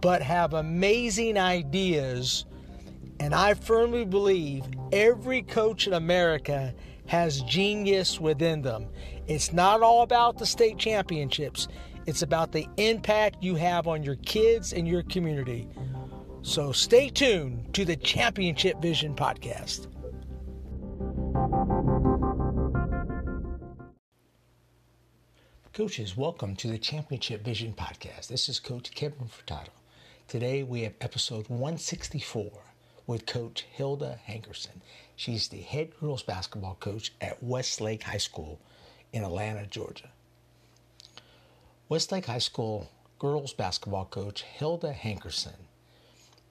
but have amazing ideas. And I firmly believe every coach in America has genius within them. It's not all about the state championships, it's about the impact you have on your kids and your community. So stay tuned to the Championship Vision podcast. Coaches, welcome to the Championship Vision podcast. This is Coach Kevin Furtado. Today we have episode 164 with Coach Hilda Hankerson. She's the head girls basketball coach at Westlake High School in Atlanta, Georgia. Westlake High School girls basketball coach Hilda Hankerson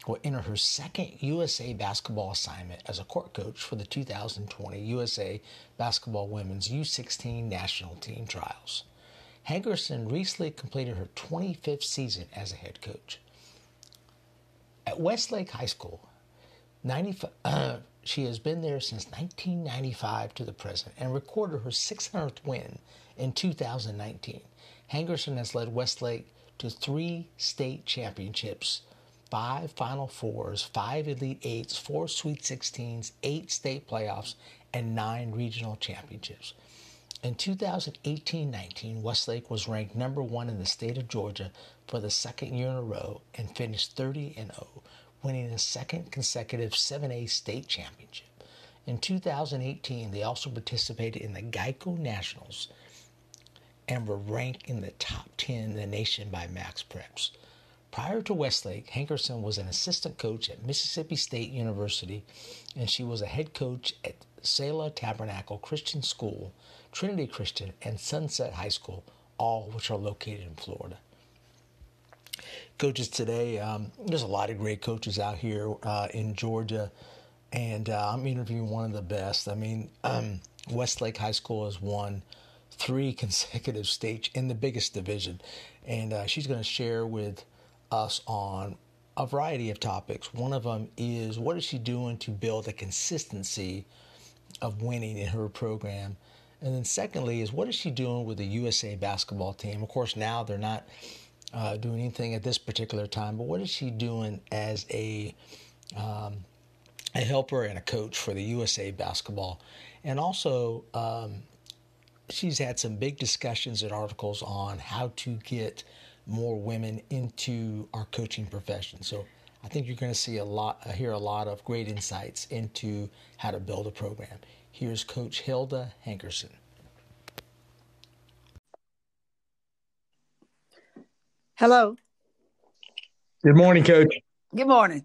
will enter her second USA basketball assignment as a court coach for the 2020 USA Basketball Women's U16 National Team Trials. Hankerson recently completed her 25th season as a head coach. At Westlake High School, 95, uh, she has been there since 1995 to the present and recorded her 600th win in 2019. Hankerson has led Westlake to three state championships, five Final Fours, five Elite Eights, four Sweet 16s, eight state playoffs, and nine regional championships. In 2018 19, Westlake was ranked number one in the state of Georgia for the second year in a row and finished 30 and 0, winning a second consecutive 7A state championship. In 2018, they also participated in the Geico Nationals and were ranked in the top 10 in the nation by Max Preps. Prior to Westlake, Hankerson was an assistant coach at Mississippi State University, and she was a head coach at Selah Tabernacle Christian School, Trinity Christian, and Sunset High School, all which are located in Florida. Coaches today, um, there's a lot of great coaches out here uh, in Georgia, and uh, I'm interviewing one of the best. I mean, um, Westlake High School has won three consecutive states in the biggest division, and uh, she's going to share with us on a variety of topics. One of them is what is she doing to build a consistency of winning in her program? And then secondly is what is she doing with the USA basketball team? Of course, now they're not uh, doing anything at this particular time, but what is she doing as a um, a helper and a coach for the USA basketball? And also, um, she's had some big discussions and articles on how to get more women into our coaching profession. So I think you're going to see a lot, hear a lot of great insights into how to build a program. Here's Coach Hilda Hankerson. Hello. Good morning, Coach. Good morning.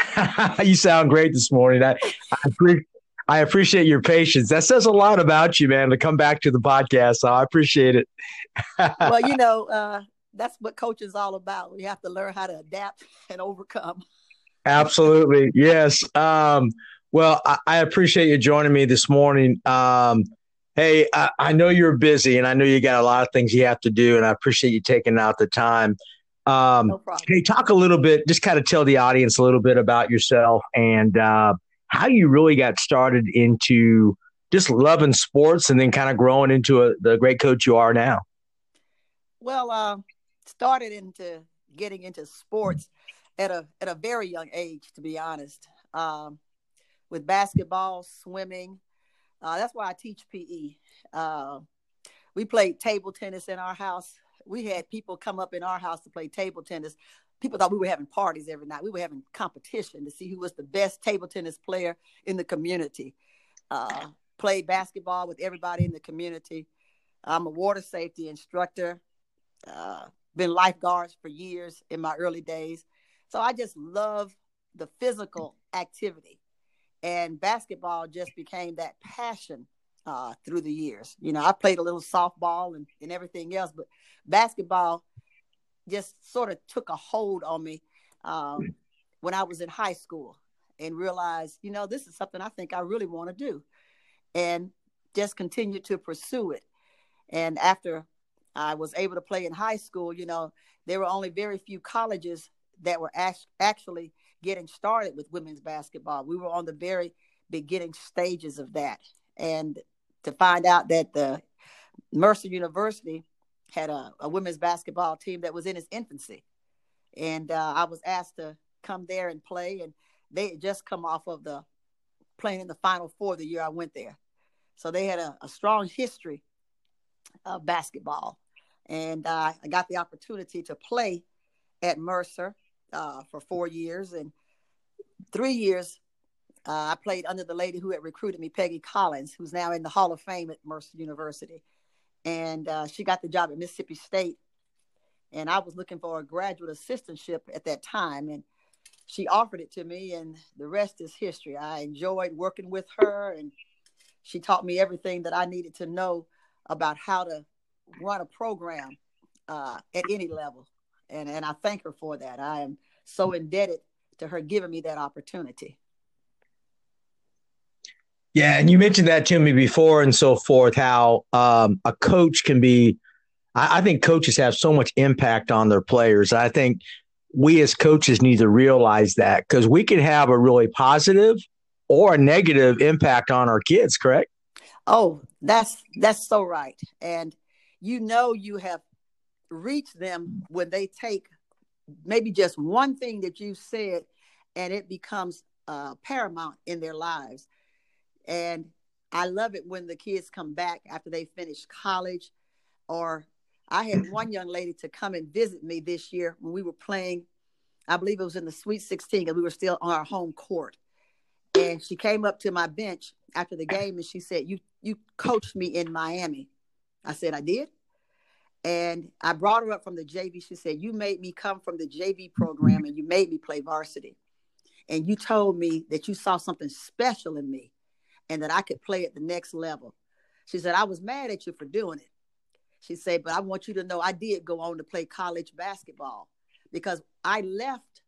you sound great this morning. I, I, pre- I appreciate your patience. That says a lot about you, man, to come back to the podcast. So I appreciate it. well, you know, uh, that's what coaching is all about. We have to learn how to adapt and overcome. Absolutely. Yes. Um, well, I, I, appreciate you joining me this morning. Um, hey, I, I, know you're busy and I know you got a lot of things you have to do, and I appreciate you taking out the time. Um, no problem. Can you talk a little bit, just kind of tell the audience a little bit about yourself and uh, how you really got started into just loving sports and then kind of growing into a, the great coach you are now? Well, uh, started into getting into sports at a at a very young age, to be honest. Um, with basketball, swimming, Uh, that's why I teach PE. Uh, we played table tennis in our house. We had people come up in our house to play table tennis. People thought we were having parties every night. We were having competition to see who was the best table tennis player in the community. Uh, played basketball with everybody in the community. I'm a water safety instructor. Uh, been lifeguards for years in my early days. So I just love the physical activity. And basketball just became that passion uh, through the years. You know, I played a little softball and, and everything else, but basketball just sort of took a hold on me um, when I was in high school and realized, you know, this is something I think I really want to do. And just continued to pursue it. And after I was able to play in high school, you know, there were only very few colleges that were act- actually getting started with women's basketball. We were on the very beginning stages of that. And to find out that the Mercer University had a, a women's basketball team that was in its infancy. And uh, I was asked to come there and play. And they had just come off of the playing in the Final Four the year I went there. So they had a, a strong history of basketball. And uh, I got the opportunity to play at Mercer uh, for four years. And three years, uh, I played under the lady who had recruited me, Peggy Collins, who's now in the Hall of Fame at Mercer University. And uh, she got the job at Mississippi State. And I was looking for a graduate assistantship at that time. And she offered it to me, and the rest is history. I enjoyed working with her, and she taught me everything that I needed to know about how to run a program uh, at any level. And, and I thank her for that. I am so indebted to her giving me that opportunity. Yeah, and you mentioned that to me before and so forth. How um, a coach can be. I, I, think coaches have so much impact on their players. I think we as coaches need to realize that because we can have a really positive or a negative impact on our kids. Correct? Oh, that's that's so right. And you know you have reached them when they take maybe just one thing that you said and it becomes uh, paramount in their lives and I love it when the kids come back after they finish college. Or I had one young lady to come and visit me this year when we were playing. I believe it was in the Sweet 16 and we were still on our home court. And she came up to my bench after the game and she said, "You you coached me in Miami." I said, "I did." And I brought her up from the JV. She said, "You made me come from the JV program and you made me play varsity." And you told me that you saw something special in me and that I could play at the next level. She said, I was mad at you for doing it. She said, but I want you to know I did go on to play college basketball because I left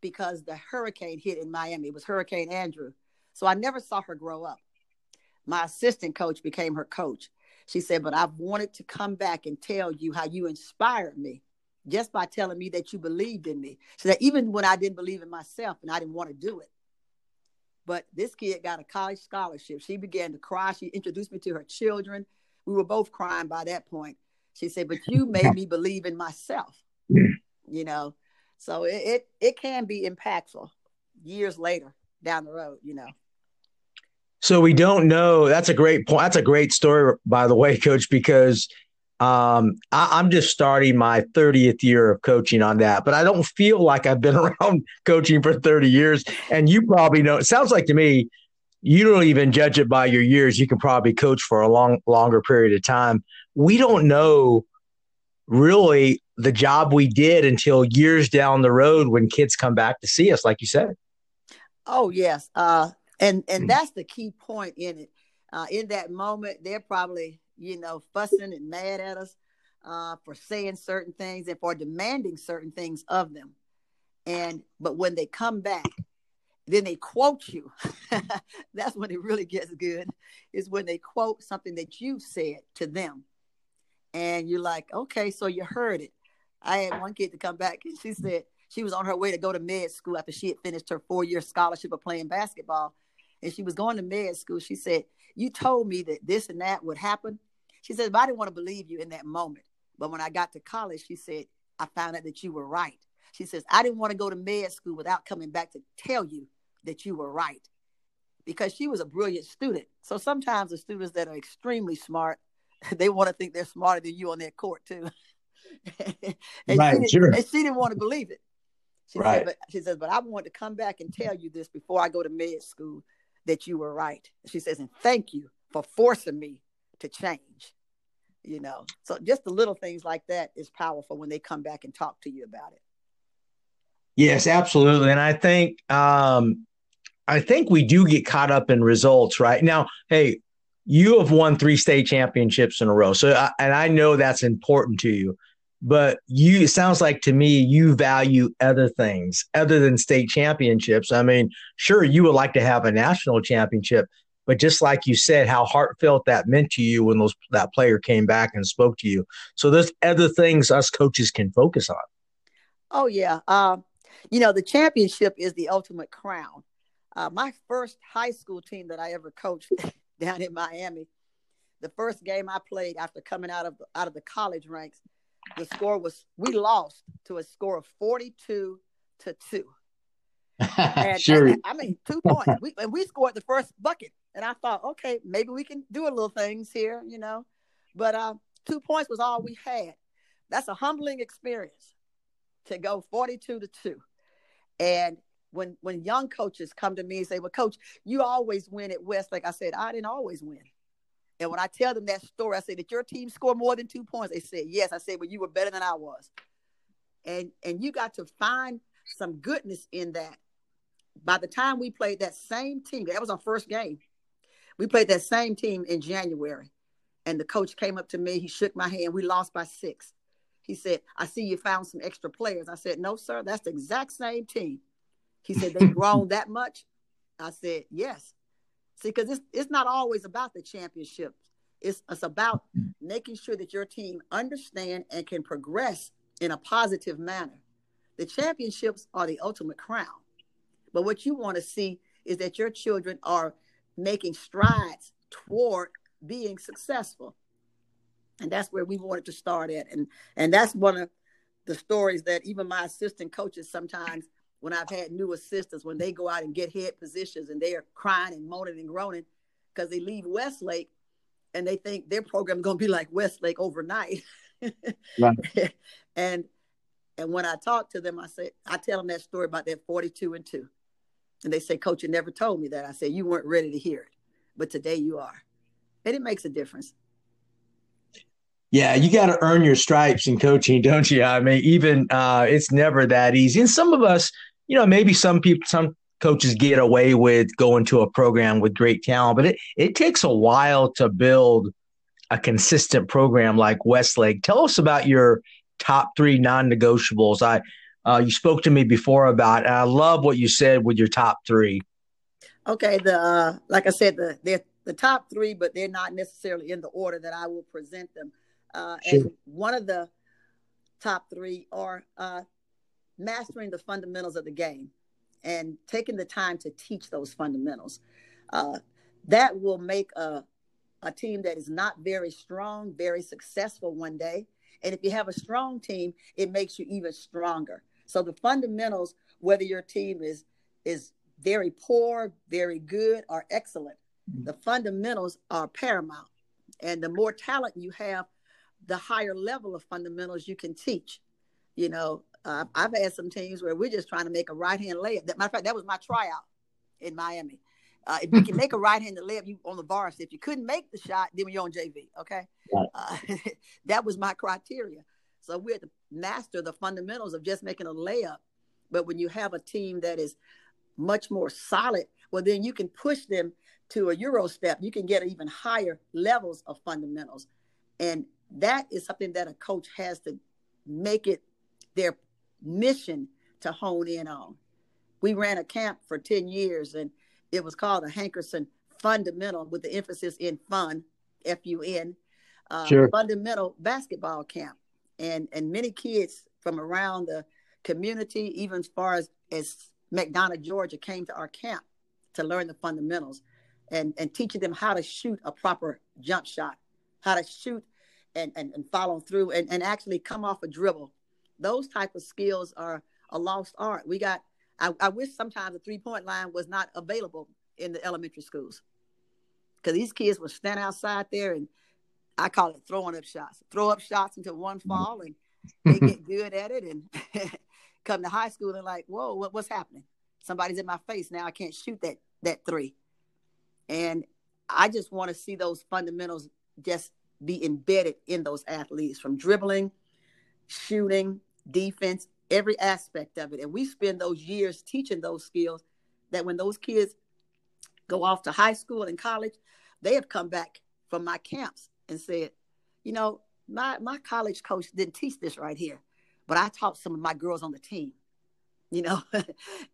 because the hurricane hit in Miami. It was Hurricane Andrew. So I never saw her grow up. My assistant coach became her coach. She said, but I've wanted to come back and tell you how you inspired me just by telling me that you believed in me. So that even when I didn't believe in myself and I didn't want to do it, but this kid got a college scholarship. She began to cry. She introduced me to her children. We were both crying by that point. She said, "But you made me believe in myself." You know, so it, it it can be impactful years later down the road. You know. So we don't know. That's a great point. That's a great story, by the way, Coach, because um, I, am just starting my 30th year of coaching on that, but I don't feel like I've been around coaching for 30 years. And you probably know, it sounds like to me, you don't even judge it by your years. You can probably coach for a long, longer period of time. We don't know really the job we did until years down the road when kids come back to see us, like you said. Oh yes, uh, and and that's the key point in it. Uh, in that moment, they're probably you know, fussing and mad at us uh, for saying certain things and for demanding certain things of them. And but when they come back, then they quote you. That's when it really gets good, is when they quote something that you said to them. And you're like, okay, so you heard it. I had one kid to come back and she said she was on her way to go to med school after she had finished her four year scholarship of playing basketball. And she was going to med school. She said, You told me that this and that would happen. She said, But I didn't want to believe you in that moment. But when I got to college, she said, I found out that you were right. She says, I didn't want to go to med school without coming back to tell you that you were right. because she was a brilliant student. So sometimes the students that are extremely smart, they want to think they're smarter than you on their court too. and right, she sure. And she didn't want to believe it. She right. Said, but, she says, but I want to come back and tell you this before I go to med school that you were right. She says, and thank you for forcing me to change. You know, so just the little things like that is powerful when they come back and talk to you about it. Yes, absolutely. And I think um I think we do get caught up in results, right? Now, hey, you have won three state championships in a row. So and I know that's important to you. But you it sounds like to me you value other things other than state championships. I mean, sure you would like to have a national championship, but just like you said, how heartfelt that meant to you when those that player came back and spoke to you. So there's other things us coaches can focus on. Oh yeah, uh, you know the championship is the ultimate crown. Uh, my first high school team that I ever coached down in Miami, the first game I played after coming out of out of the college ranks, the score was we lost to a score of forty two to two. And, sure. And, I mean, two points. We, and we scored the first bucket. And I thought, okay, maybe we can do a little things here, you know. But uh, two points was all we had. That's a humbling experience to go 42 to 2. And when when young coaches come to me and say, Well, coach, you always win at West, like I said, I didn't always win. And when I tell them that story, I say, Did your team score more than two points? They said, Yes. I said, Well, you were better than I was. And and you got to find some goodness in that. By the time we played that same team, that was our first game. We played that same team in January. And the coach came up to me, he shook my hand. We lost by six. He said, I see you found some extra players. I said, No, sir, that's the exact same team. He said, They've grown that much? I said, Yes. See, because it's, it's not always about the championships. It's, it's about making sure that your team understand and can progress in a positive manner. The championships are the ultimate crown. But what you want to see is that your children are making strides toward being successful. And that's where we wanted to start at. And and that's one of the stories that even my assistant coaches sometimes when I've had new assistants, when they go out and get head positions and they are crying and moaning and groaning because they leave Westlake and they think their program is going to be like Westlake overnight. right. and and when I talk to them, I say I tell them that story about that 42 and 2. And they say, Coach, you never told me that. I said, You weren't ready to hear it, but today you are. And it makes a difference. Yeah, you got to earn your stripes in coaching, don't you? I mean, even uh, it's never that easy. And some of us, you know, maybe some people, some coaches get away with going to a program with great talent, but it, it takes a while to build a consistent program like Westlake. Tell us about your top three non negotiables. I uh, you spoke to me before about. And I love what you said with your top three. Okay, the uh, like I said, the they're the top three, but they're not necessarily in the order that I will present them. Uh, sure. And one of the top three are uh, mastering the fundamentals of the game and taking the time to teach those fundamentals. Uh, that will make a, a team that is not very strong very successful one day. And if you have a strong team, it makes you even stronger. So the fundamentals, whether your team is is very poor, very good, or excellent, mm-hmm. the fundamentals are paramount. And the more talent you have, the higher level of fundamentals you can teach. You know, uh, I've had some teams where we're just trying to make a right hand layup. That matter of fact, that was my tryout in Miami. Uh, if you can make a right handed layup, you on the varsity. If you couldn't make the shot, then you're on JV. Okay, right. uh, that was my criteria. So we had to master the fundamentals of just making a layup. But when you have a team that is much more solid, well, then you can push them to a Euro step. You can get even higher levels of fundamentals. And that is something that a coach has to make it their mission to hone in on. We ran a camp for 10 years and it was called a Hankerson Fundamental with the emphasis in fun, F U N, uh, sure. fundamental basketball camp and and many kids from around the community, even as far as as McDonough, Georgia, came to our camp to learn the fundamentals and and teaching them how to shoot a proper jump shot, how to shoot and and, and follow through and, and actually come off a dribble. Those type of skills are a lost art. We got I, I wish sometimes the three point line was not available in the elementary schools because these kids would stand outside there and I call it throwing up shots, throw up shots until one mm-hmm. fall and they get good at it and come to high school and like, whoa, what, what's happening? Somebody's in my face now. I can't shoot that that three. And I just want to see those fundamentals just be embedded in those athletes from dribbling, shooting, defense, every aspect of it. And we spend those years teaching those skills that when those kids go off to high school and college, they have come back from my camps and said, you know, my, my college coach didn't teach this right here, but I taught some of my girls on the team, you know,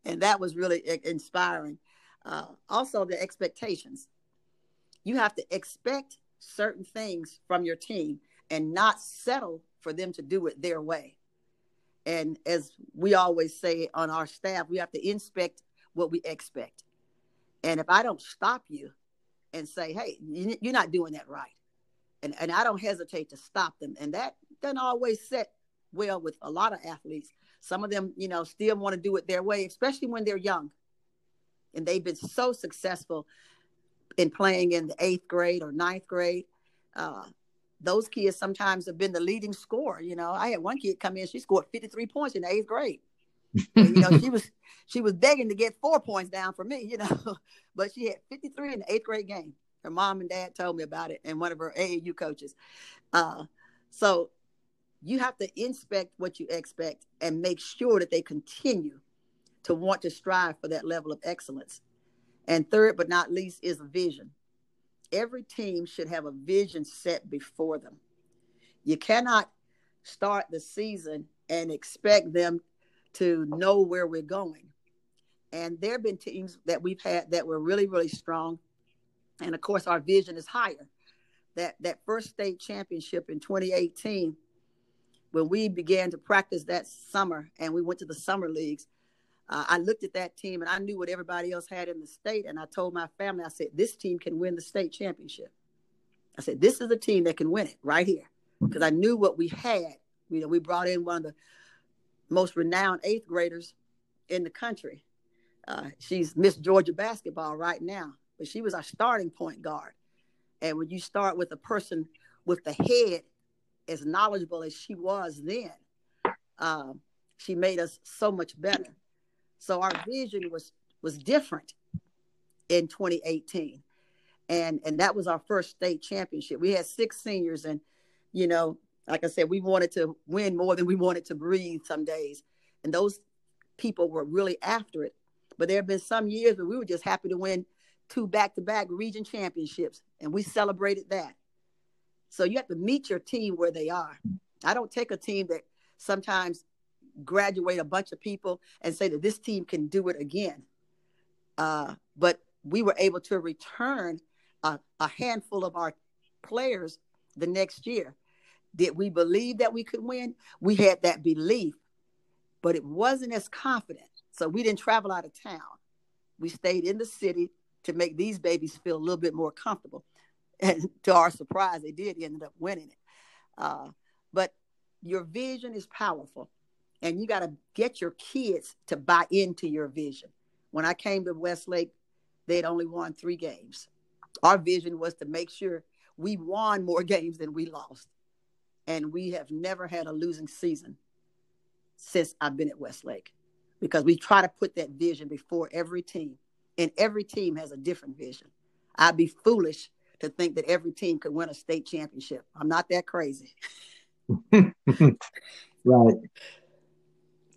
and that was really inspiring. Uh, also, the expectations. You have to expect certain things from your team and not settle for them to do it their way. And as we always say on our staff, we have to inspect what we expect. And if I don't stop you and say, hey, you're not doing that right, and, and I don't hesitate to stop them. And that doesn't always set well with a lot of athletes. Some of them, you know, still want to do it their way, especially when they're young. And they've been so successful in playing in the eighth grade or ninth grade. Uh, those kids sometimes have been the leading scorer. You know, I had one kid come in, she scored 53 points in the eighth grade. you know, she was she was begging to get four points down for me, you know, but she had 53 in the eighth grade game. Her mom and dad told me about it, and one of her AAU coaches. Uh, so you have to inspect what you expect and make sure that they continue to want to strive for that level of excellence. And third, but not least, is a vision. Every team should have a vision set before them. You cannot start the season and expect them to know where we're going. And there have been teams that we've had that were really, really strong and of course our vision is higher that that first state championship in 2018 when we began to practice that summer and we went to the summer leagues uh, i looked at that team and i knew what everybody else had in the state and i told my family i said this team can win the state championship i said this is a team that can win it right here because i knew what we had you know we brought in one of the most renowned eighth graders in the country uh, she's miss georgia basketball right now but she was our starting point guard. And when you start with a person with the head as knowledgeable as she was then, um, she made us so much better. So our vision was was different in 2018, and and that was our first state championship. We had six seniors, and you know, like I said, we wanted to win more than we wanted to breathe some days, and those people were really after it. But there have been some years where we were just happy to win two back-to-back region championships, and we celebrated that. So you have to meet your team where they are. I don't take a team that sometimes graduate a bunch of people and say that this team can do it again. Uh, but we were able to return a, a handful of our players the next year. Did we believe that we could win? We had that belief, but it wasn't as confident. So we didn't travel out of town. We stayed in the city to make these babies feel a little bit more comfortable. And to our surprise, they did end up winning it. Uh, but your vision is powerful, and you got to get your kids to buy into your vision. When I came to Westlake, they'd only won three games. Our vision was to make sure we won more games than we lost. And we have never had a losing season since I've been at Westlake because we try to put that vision before every team and every team has a different vision. I'd be foolish to think that every team could win a state championship. I'm not that crazy. right.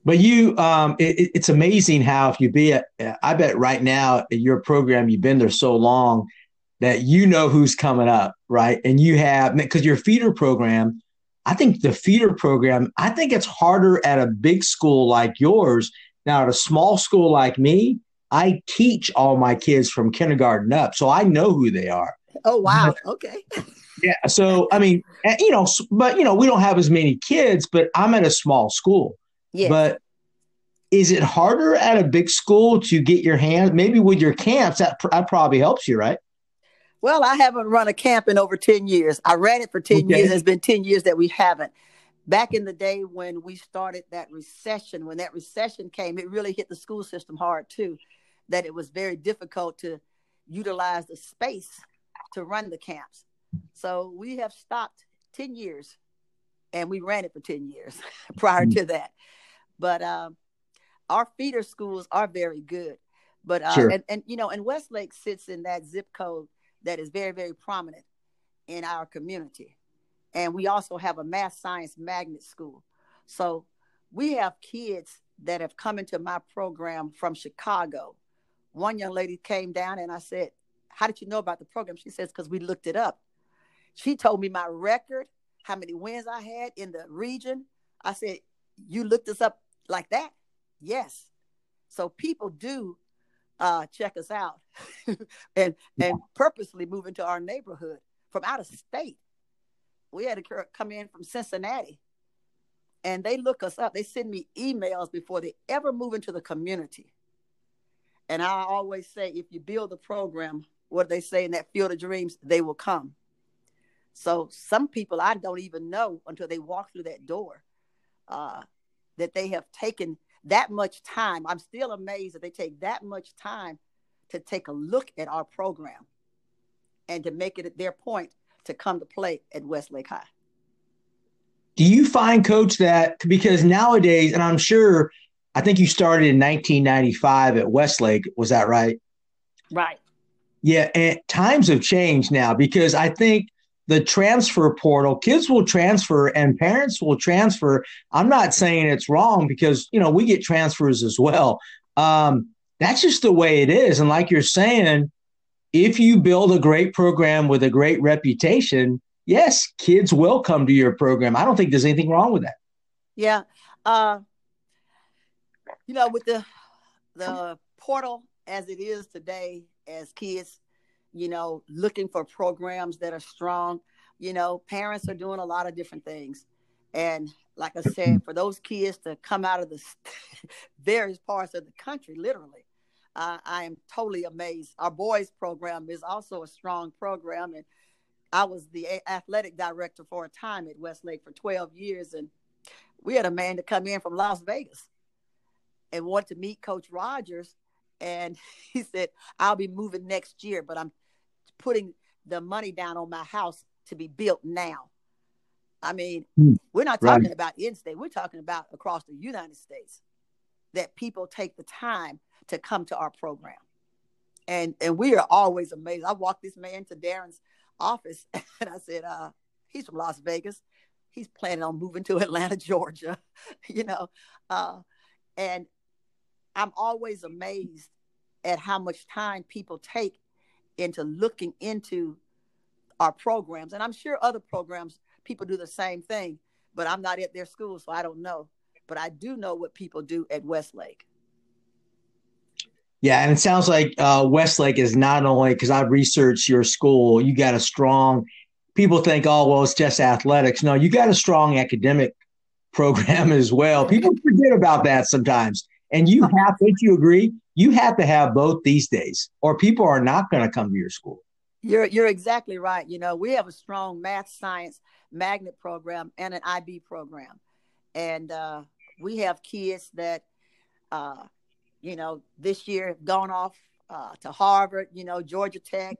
But you, um, it, it's amazing how if you be at, I bet right now at your program, you've been there so long that you know who's coming up, right? And you have, because your feeder program, I think the feeder program, I think it's harder at a big school like yours. Now, at a small school like me, I teach all my kids from kindergarten up, so I know who they are. Oh wow! Okay. yeah. So I mean, eh, you know, but you know, we don't have as many kids, but I'm at a small school. Yeah. But is it harder at a big school to get your hands? Maybe with your camps, that, that probably helps you, right? Well, I haven't run a camp in over 10 years. I ran it for 10 okay. years. It's been 10 years that we haven't. Back in the day when we started that recession, when that recession came, it really hit the school system hard too that it was very difficult to utilize the space to run the camps. So we have stopped 10 years and we ran it for 10 years prior hmm. to that. But um, our feeder schools are very good. But uh, sure. and, and you know, and Westlake sits in that zip code that is very, very prominent in our community. And we also have a math science magnet school. So we have kids that have come into my program from Chicago. One young lady came down and I said, How did you know about the program? She says, Because we looked it up. She told me my record, how many wins I had in the region. I said, You looked us up like that? Yes. So people do uh, check us out and and purposely move into our neighborhood from out of state. We had to come in from Cincinnati and they look us up. They send me emails before they ever move into the community. And I always say, if you build a program, what they say in that field of dreams, they will come. So some people I don't even know until they walk through that door uh, that they have taken that much time. I'm still amazed that they take that much time to take a look at our program and to make it their point to come to play at Westlake High. Do you find, coach, that because nowadays, and I'm sure, I think you started in 1995 at Westlake, was that right? Right. Yeah, and times have changed now because I think the transfer portal, kids will transfer and parents will transfer. I'm not saying it's wrong because, you know, we get transfers as well. Um, that's just the way it is. And like you're saying, if you build a great program with a great reputation, yes, kids will come to your program. I don't think there's anything wrong with that. Yeah. Uh, you know, with the the portal as it is today, as kids, you know, looking for programs that are strong, you know, parents are doing a lot of different things. And like I said, for those kids to come out of the various parts of the country, literally, uh, I am totally amazed. Our boys program is also a strong program, and I was the athletic director for a time at Westlake for 12 years, and we had a man to come in from Las Vegas and want to meet Coach Rogers, and he said, "I'll be moving next year, but I'm putting the money down on my house to be built now." I mean, hmm. we're not talking right. about in state; we're talking about across the United States that people take the time to come to our program, and and we are always amazed. I walked this man to Darren's office and I said, uh, he's from Las Vegas. He's planning on moving to Atlanta, Georgia, you know. Uh, and I'm always amazed at how much time people take into looking into our programs. And I'm sure other programs, people do the same thing, but I'm not at their school, so I don't know. But I do know what people do at Westlake. Yeah, and it sounds like uh, Westlake is not only because I've researched your school. You got a strong. People think, oh, well, it's just athletics. No, you got a strong academic program as well. People forget about that sometimes. And you have, don't you agree? You have to have both these days, or people are not going to come to your school. You're you're exactly right. You know, we have a strong math science magnet program and an IB program, and uh, we have kids that uh, you know, this year have gone off uh, to Harvard, you know, Georgia Tech.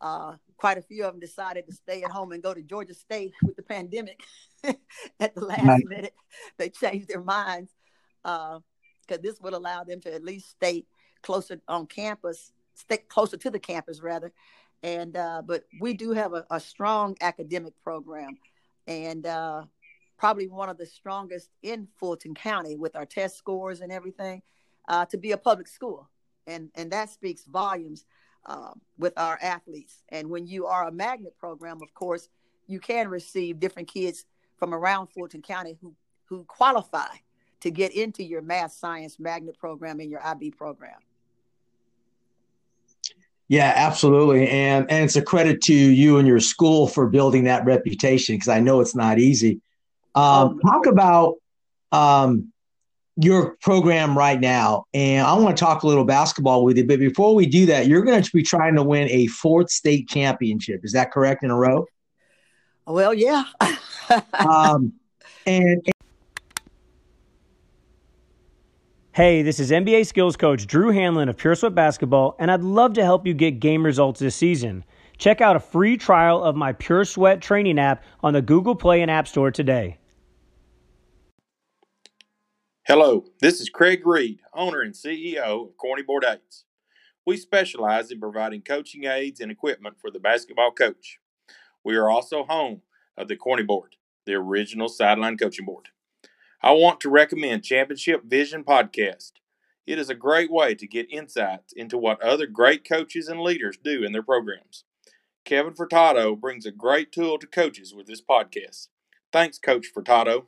Uh, quite a few of them decided to stay at home and go to Georgia State with the pandemic at the last right. minute. They changed their minds because this would allow them to at least stay closer on campus, stay closer to the campus rather. And uh, but we do have a, a strong academic program, and uh, probably one of the strongest in Fulton County with our test scores and everything uh, to be a public school. And, and that speaks volumes uh, with our athletes. And when you are a magnet program, of course, you can receive different kids from around Fulton County who, who qualify to get into your math science magnet program and your IB program. Yeah, absolutely. And and it's a credit to you and your school for building that reputation because I know it's not easy. Um, talk about um, your program right now, and I want to talk a little basketball with you. But before we do that, you're going to be trying to win a fourth state championship. Is that correct in a row? Well, yeah. um, and, and Hey, this is NBA skills coach Drew Hanlen of Pure Sweat Basketball, and I'd love to help you get game results this season. Check out a free trial of my Pure Sweat training app on the Google Play and App Store today. Hello, this is Craig Reed, owner and CEO of Corny Board Aids. We specialize in providing coaching aids and equipment for the basketball coach. We are also home of the Corny Board, the original sideline coaching board. I want to recommend Championship Vision Podcast. It is a great way to get insights into what other great coaches and leaders do in their programs. Kevin Furtado brings a great tool to coaches with this podcast. Thanks, Coach Furtado.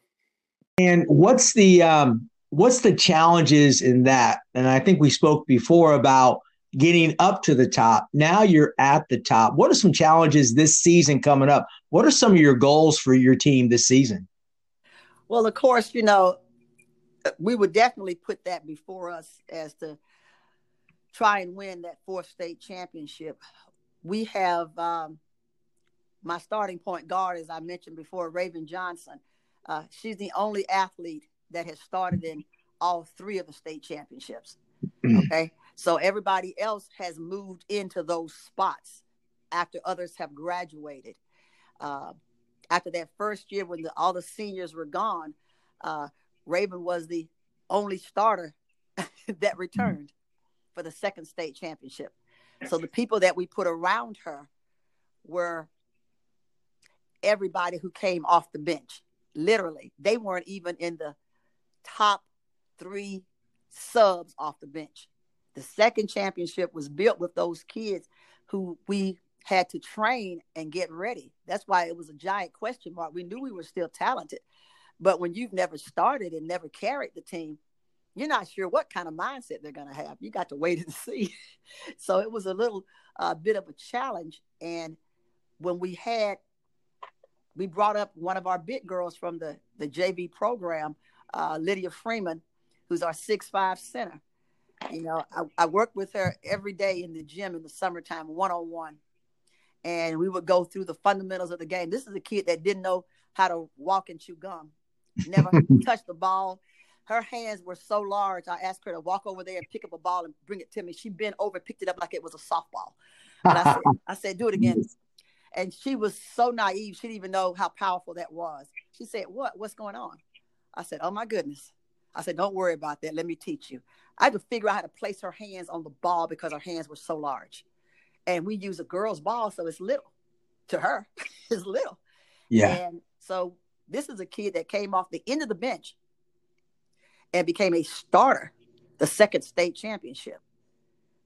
And what's the um, what's the challenges in that? And I think we spoke before about getting up to the top. Now you're at the top. What are some challenges this season coming up? What are some of your goals for your team this season? Well, of course, you know, we would definitely put that before us as to try and win that fourth state championship. We have um, my starting point guard, as I mentioned before, Raven Johnson. Uh, she's the only athlete that has started in all three of the state championships. Okay. So everybody else has moved into those spots after others have graduated. Uh, after that first year when the, all the seniors were gone, uh, Raven was the only starter that returned for the second state championship. So the people that we put around her were everybody who came off the bench. Literally, they weren't even in the top three subs off the bench. The second championship was built with those kids who we had to train and get ready. That's why it was a giant question mark. We knew we were still talented, but when you've never started and never carried the team, you're not sure what kind of mindset they're going to have. You got to wait and see. so it was a little uh, bit of a challenge. And when we had, we brought up one of our big girls from the, the JV program, uh, Lydia Freeman, who's our six five center. You know, I, I worked with her every day in the gym in the summertime, one on one and we would go through the fundamentals of the game. This is a kid that didn't know how to walk and chew gum, never touched the ball. Her hands were so large. I asked her to walk over there and pick up a ball and bring it to me. She bent over, picked it up like it was a softball. And I said, I said, do it again. And she was so naive. She didn't even know how powerful that was. She said, what? What's going on? I said, oh my goodness. I said, don't worry about that. Let me teach you. I had to figure out how to place her hands on the ball because her hands were so large and we use a girl's ball, so it's little to her. it's little. Yeah. And so this is a kid that came off the end of the bench and became a starter the second state championship.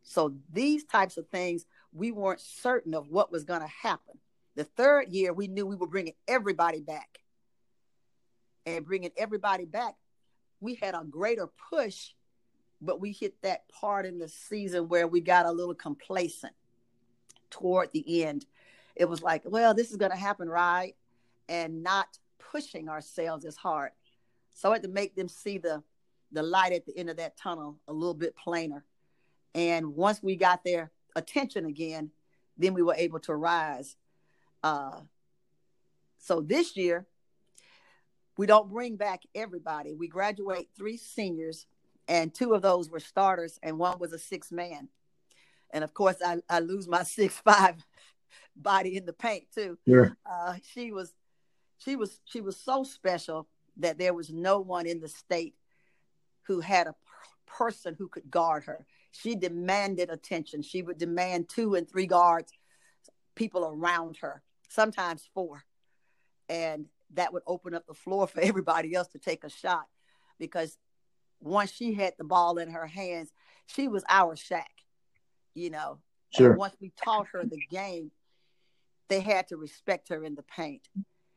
So these types of things, we weren't certain of what was going to happen. The third year, we knew we were bringing everybody back. And bringing everybody back, we had a greater push, but we hit that part in the season where we got a little complacent toward the end, it was like, well, this is going to happen, right? And not pushing ourselves as hard. So I had to make them see the the light at the end of that tunnel a little bit plainer. And once we got their attention again, then we were able to rise. Uh, so this year, we don't bring back everybody. We graduate three seniors, and two of those were starters, and one was a six man and of course I, I lose my six five body in the paint too. Sure. Uh, she was she was she was so special that there was no one in the state who had a person who could guard her. She demanded attention. She would demand two and three guards, people around her, sometimes four. And that would open up the floor for everybody else to take a shot because once she had the ball in her hands, she was our Shaq you know. Uh, sure. And once we taught her the game, they had to respect her in the paint.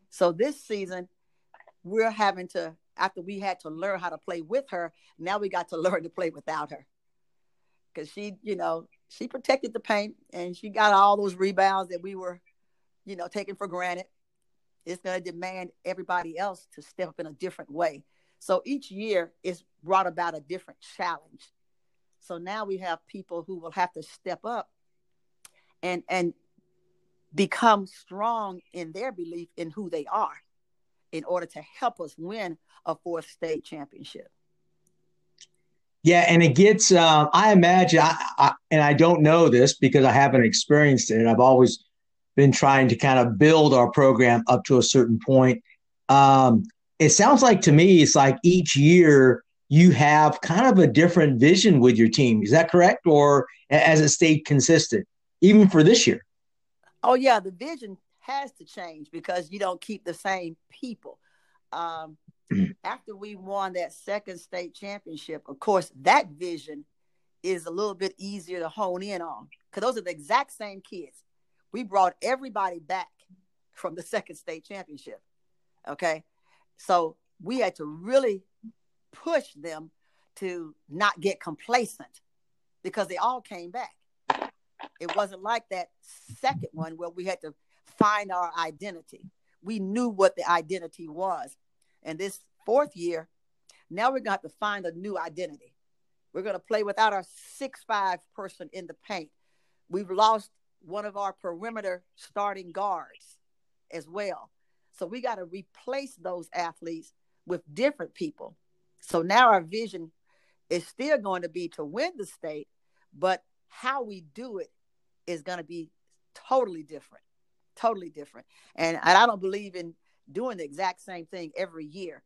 So this season, we're having to, after we had to learn how to play with her, now we got to learn to play without her. Because she, you know, she protected the paint and she got all those rebounds that we were, you know, taking for granted. It's going to demand everybody else to step up in a different way. So each year is brought about a different challenge. So now we have people who will have to step up and and become strong in their belief in who they are in order to help us win a fourth state championship. Yeah, and it gets. Um, I imagine, I, I, and I don't know this because I haven't experienced it. I've always been trying to kind of build our program up to a certain point. Um, it sounds like to me, it's like each year you have kind of a different vision with your team. Is that correct, or has it stayed consistent even for this year? Oh yeah, the vision has to change because you don't keep the same people. Um, after we won that second state championship, of course, that vision is a little bit easier to hone in on because those are the exact same kids. We brought everybody back from the second state championship. Okay. So we had to really push them to not get complacent because they all came back. It wasn't like that second one where we had to find our identity. We knew what the identity was. And this fourth year, now we're going to have to find a new identity. We're going to play without our six-five person in the paint. We've lost one of our perimeter starting guards as well. So we got to replace those athletes with different people. So now our vision is still going to be to win the state, but how we do it is going to be totally different. Totally different. And, and I don't believe in doing the exact same thing every year.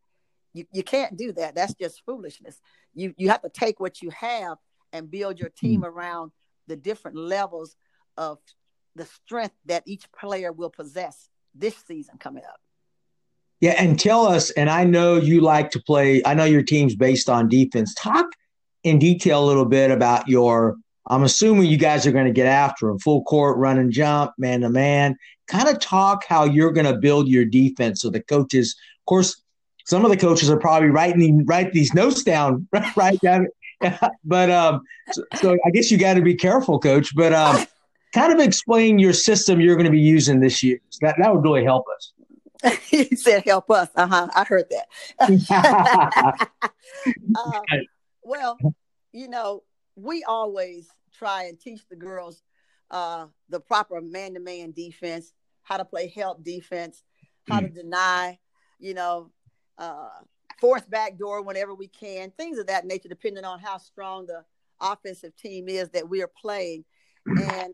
You, you can't do that. That's just foolishness. You you have to take what you have and build your team mm. around the different levels of the strength that each player will possess this season coming up. Yeah, and tell us, and I know you like to play, I know your team's based on defense. Talk in detail a little bit about your I'm assuming you guys are going to get after him, full court, run and jump, man to man. Kind of talk how you're going to build your defense. So the coaches, of course, some of the coaches are probably writing write these notes down, right down. but um, so, so, I guess you got to be careful, coach. But um, kind of explain your system you're going to be using this year. So that that would really help us. he said, "Help us." Uh huh. I heard that. uh, well, you know, we always try and teach the girls uh, the proper man-to-man defense, how to play help defense, how mm. to deny, you know, uh, force back door whenever we can, things of that nature, depending on how strong the offensive team is that we are playing. And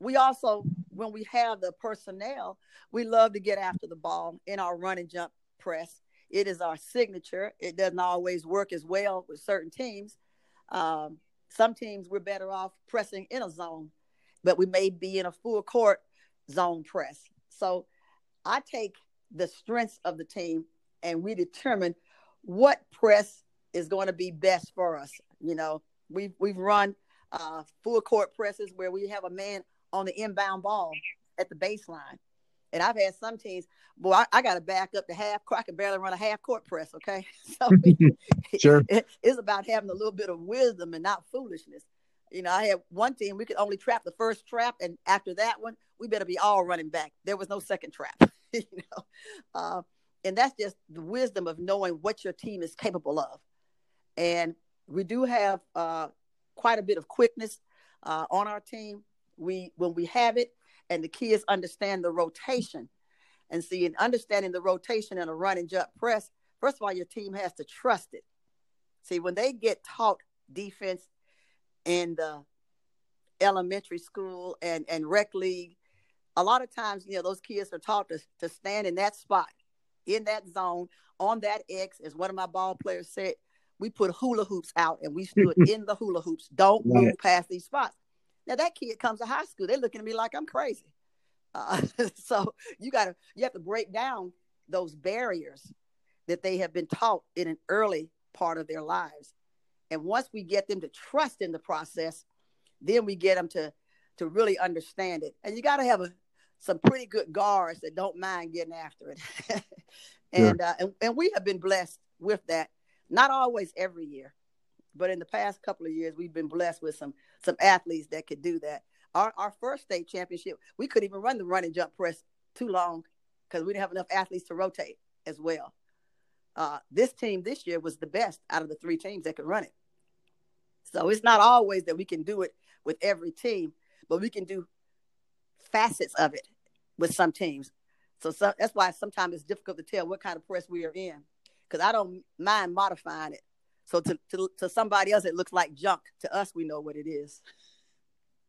we also, when we have the personnel, we love to get after the ball in our run and jump press. It is our signature. It doesn't always work as well with certain teams. Um, some teams we're better off pressing in a zone, but we may be in a full court zone press. So I take the strengths of the team and we determine what press is going to be best for us. You know, we've we've run uh, full court presses where we have a man on the inbound ball at the baseline. And I've had some teams, boy, I, I got to back up to half court. I can barely run a half court press. Okay. So sure. It, it's about having a little bit of wisdom and not foolishness. You know, I had one team, we could only trap the first trap. And after that one, we better be all running back. There was no second trap, you know. Uh, and that's just the wisdom of knowing what your team is capable of. And we do have uh, quite a bit of quickness uh, on our team. We when we have it, and the kids understand the rotation. And see and understanding the rotation and a run and jump press first of all your team has to trust it. See when they get taught defense in the elementary school and and rec league a lot of times you know those kids are taught to, to stand in that spot in that zone on that x as one of my ball players said we put hula hoops out and we stood in the hula hoops. Don't move past these spots now that kid comes to high school, they're looking at me like I'm crazy. Uh, so you gotta you have to break down those barriers that they have been taught in an early part of their lives. And once we get them to trust in the process, then we get them to to really understand it. And you got to have a, some pretty good guards that don't mind getting after it. and, uh, and and we have been blessed with that. Not always every year, but in the past couple of years, we've been blessed with some some athletes that could do that. Our our first state championship, we couldn't even run the run and jump press too long because we didn't have enough athletes to rotate as well. Uh, this team this year was the best out of the three teams that could run it. So it's not always that we can do it with every team, but we can do facets of it with some teams. So, so that's why sometimes it's difficult to tell what kind of press we are in because I don't mind modifying it So to, to to somebody else, it looks like junk. To us, we know what it is.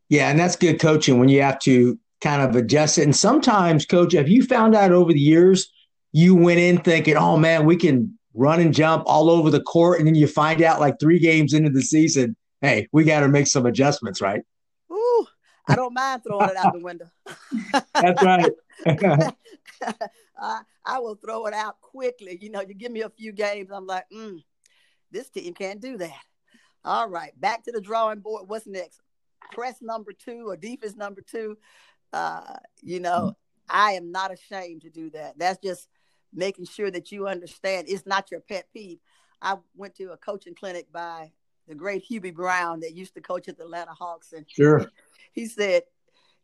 Yeah, and that's good coaching when you have to kind of adjust it. And sometimes, coach, have you found out over the years you went in thinking, "Oh man, we can run and jump all over the court," and then you find out like three games into the season, hey, we got to make some adjustments, right? Ooh, I don't mind throwing it out the window. That's right. I, I will throw it out quickly. You know, you give me a few games, I'm like, mm, this team can't do that. All right, back to the drawing board. What's next? Press number two or defense number two. Uh, you know, I am not ashamed to do that. That's just making sure that you understand it's not your pet peeve. I went to a coaching clinic by the great Hubie Brown that used to coach at the Atlanta Hawks, and sure, he said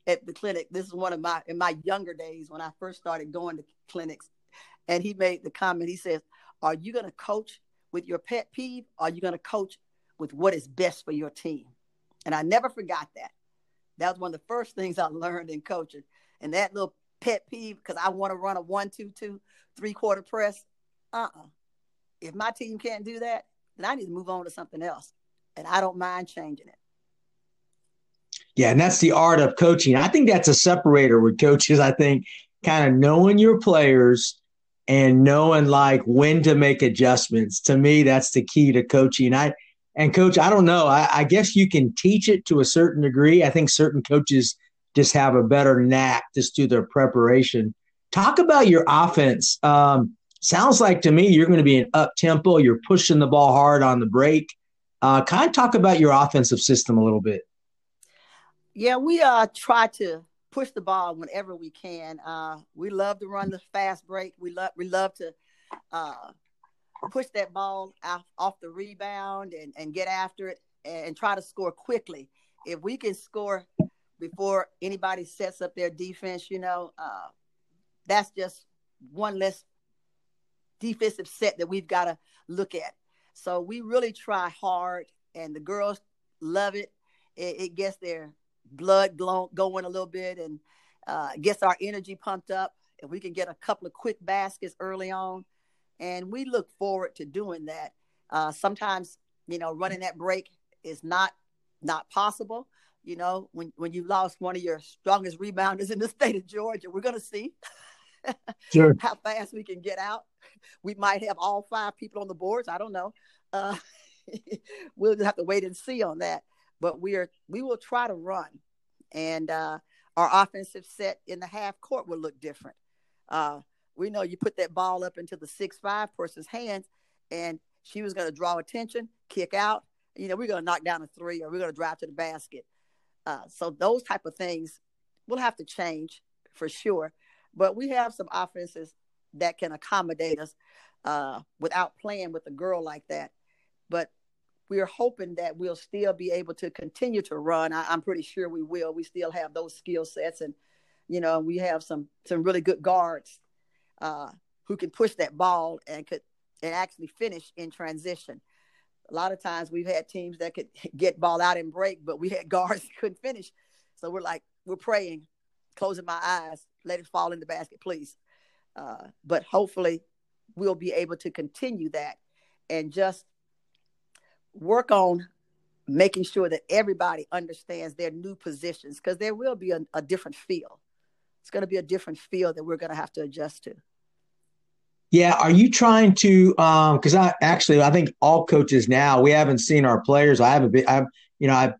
at the clinic, this is one of my in my younger days when I first started going to clinics, and he made the comment. He says, "Are you going to coach with your pet peeve? Or are you going to coach with what is best for your team?" And I never forgot that. That was one of the first things I learned in coaching. And that little pet peeve, because I want to run a one, two, two, three quarter press. Uh uh If my team can't do that, then I need to move on to something else. And I don't mind changing it. Yeah, and that's the art of coaching. I think that's a separator with coaches. I think kind of knowing your players and knowing like when to make adjustments. To me, that's the key to coaching. I and coach, I don't know. I, I guess you can teach it to a certain degree. I think certain coaches just have a better knack just to their preparation. Talk about your offense. Um, sounds like to me you're going to be an up tempo. You're pushing the ball hard on the break. Uh, kind of talk about your offensive system a little bit. Yeah, we uh try to push the ball whenever we can. Uh, we love to run the fast break. We love we love to uh, push that ball off, off the rebound and, and get after it and, and try to score quickly. If we can score before anybody sets up their defense, you know, uh, that's just one less defensive set that we've got to look at. So we really try hard, and the girls love it. It, it gets their blood going a little bit and uh, gets our energy pumped up. If we can get a couple of quick baskets early on, and we look forward to doing that. Uh, sometimes, you know, running that break is not not possible. You know, when when you lost one of your strongest rebounders in the state of Georgia, we're going to see sure. how fast we can get out. We might have all five people on the boards. I don't know. Uh, we'll have to wait and see on that but we are we will try to run, and uh, our offensive set in the half court will look different. Uh, we know you put that ball up into the six five person's hands, and she was going to draw attention, kick out. You know, we're going to knock down a three, or we're going to drive to the basket. Uh, so those type of things will have to change for sure. But we have some offenses that can accommodate us uh, without playing with a girl like that. But we are hoping that we'll still be able to continue to run. I, am pretty sure we will. We still have those skill sets, and you know, we have some some really good guards uh, who can push that ball and could and actually finish in transition. A lot of times we've had teams that could get ball out and break, but we had guards couldn't finish. So we're like, we're praying, closing my eyes, let it fall in the basket, please. Uh, but hopefully, we'll be able to continue that and just work on making sure that everybody understands their new positions because there will be a, a different feel. It's going to be a different feel that we're going to have to adjust to. Yeah, are you trying to? Because um, I actually, I think all coaches now we haven't seen our players. I haven't been. I've you know I,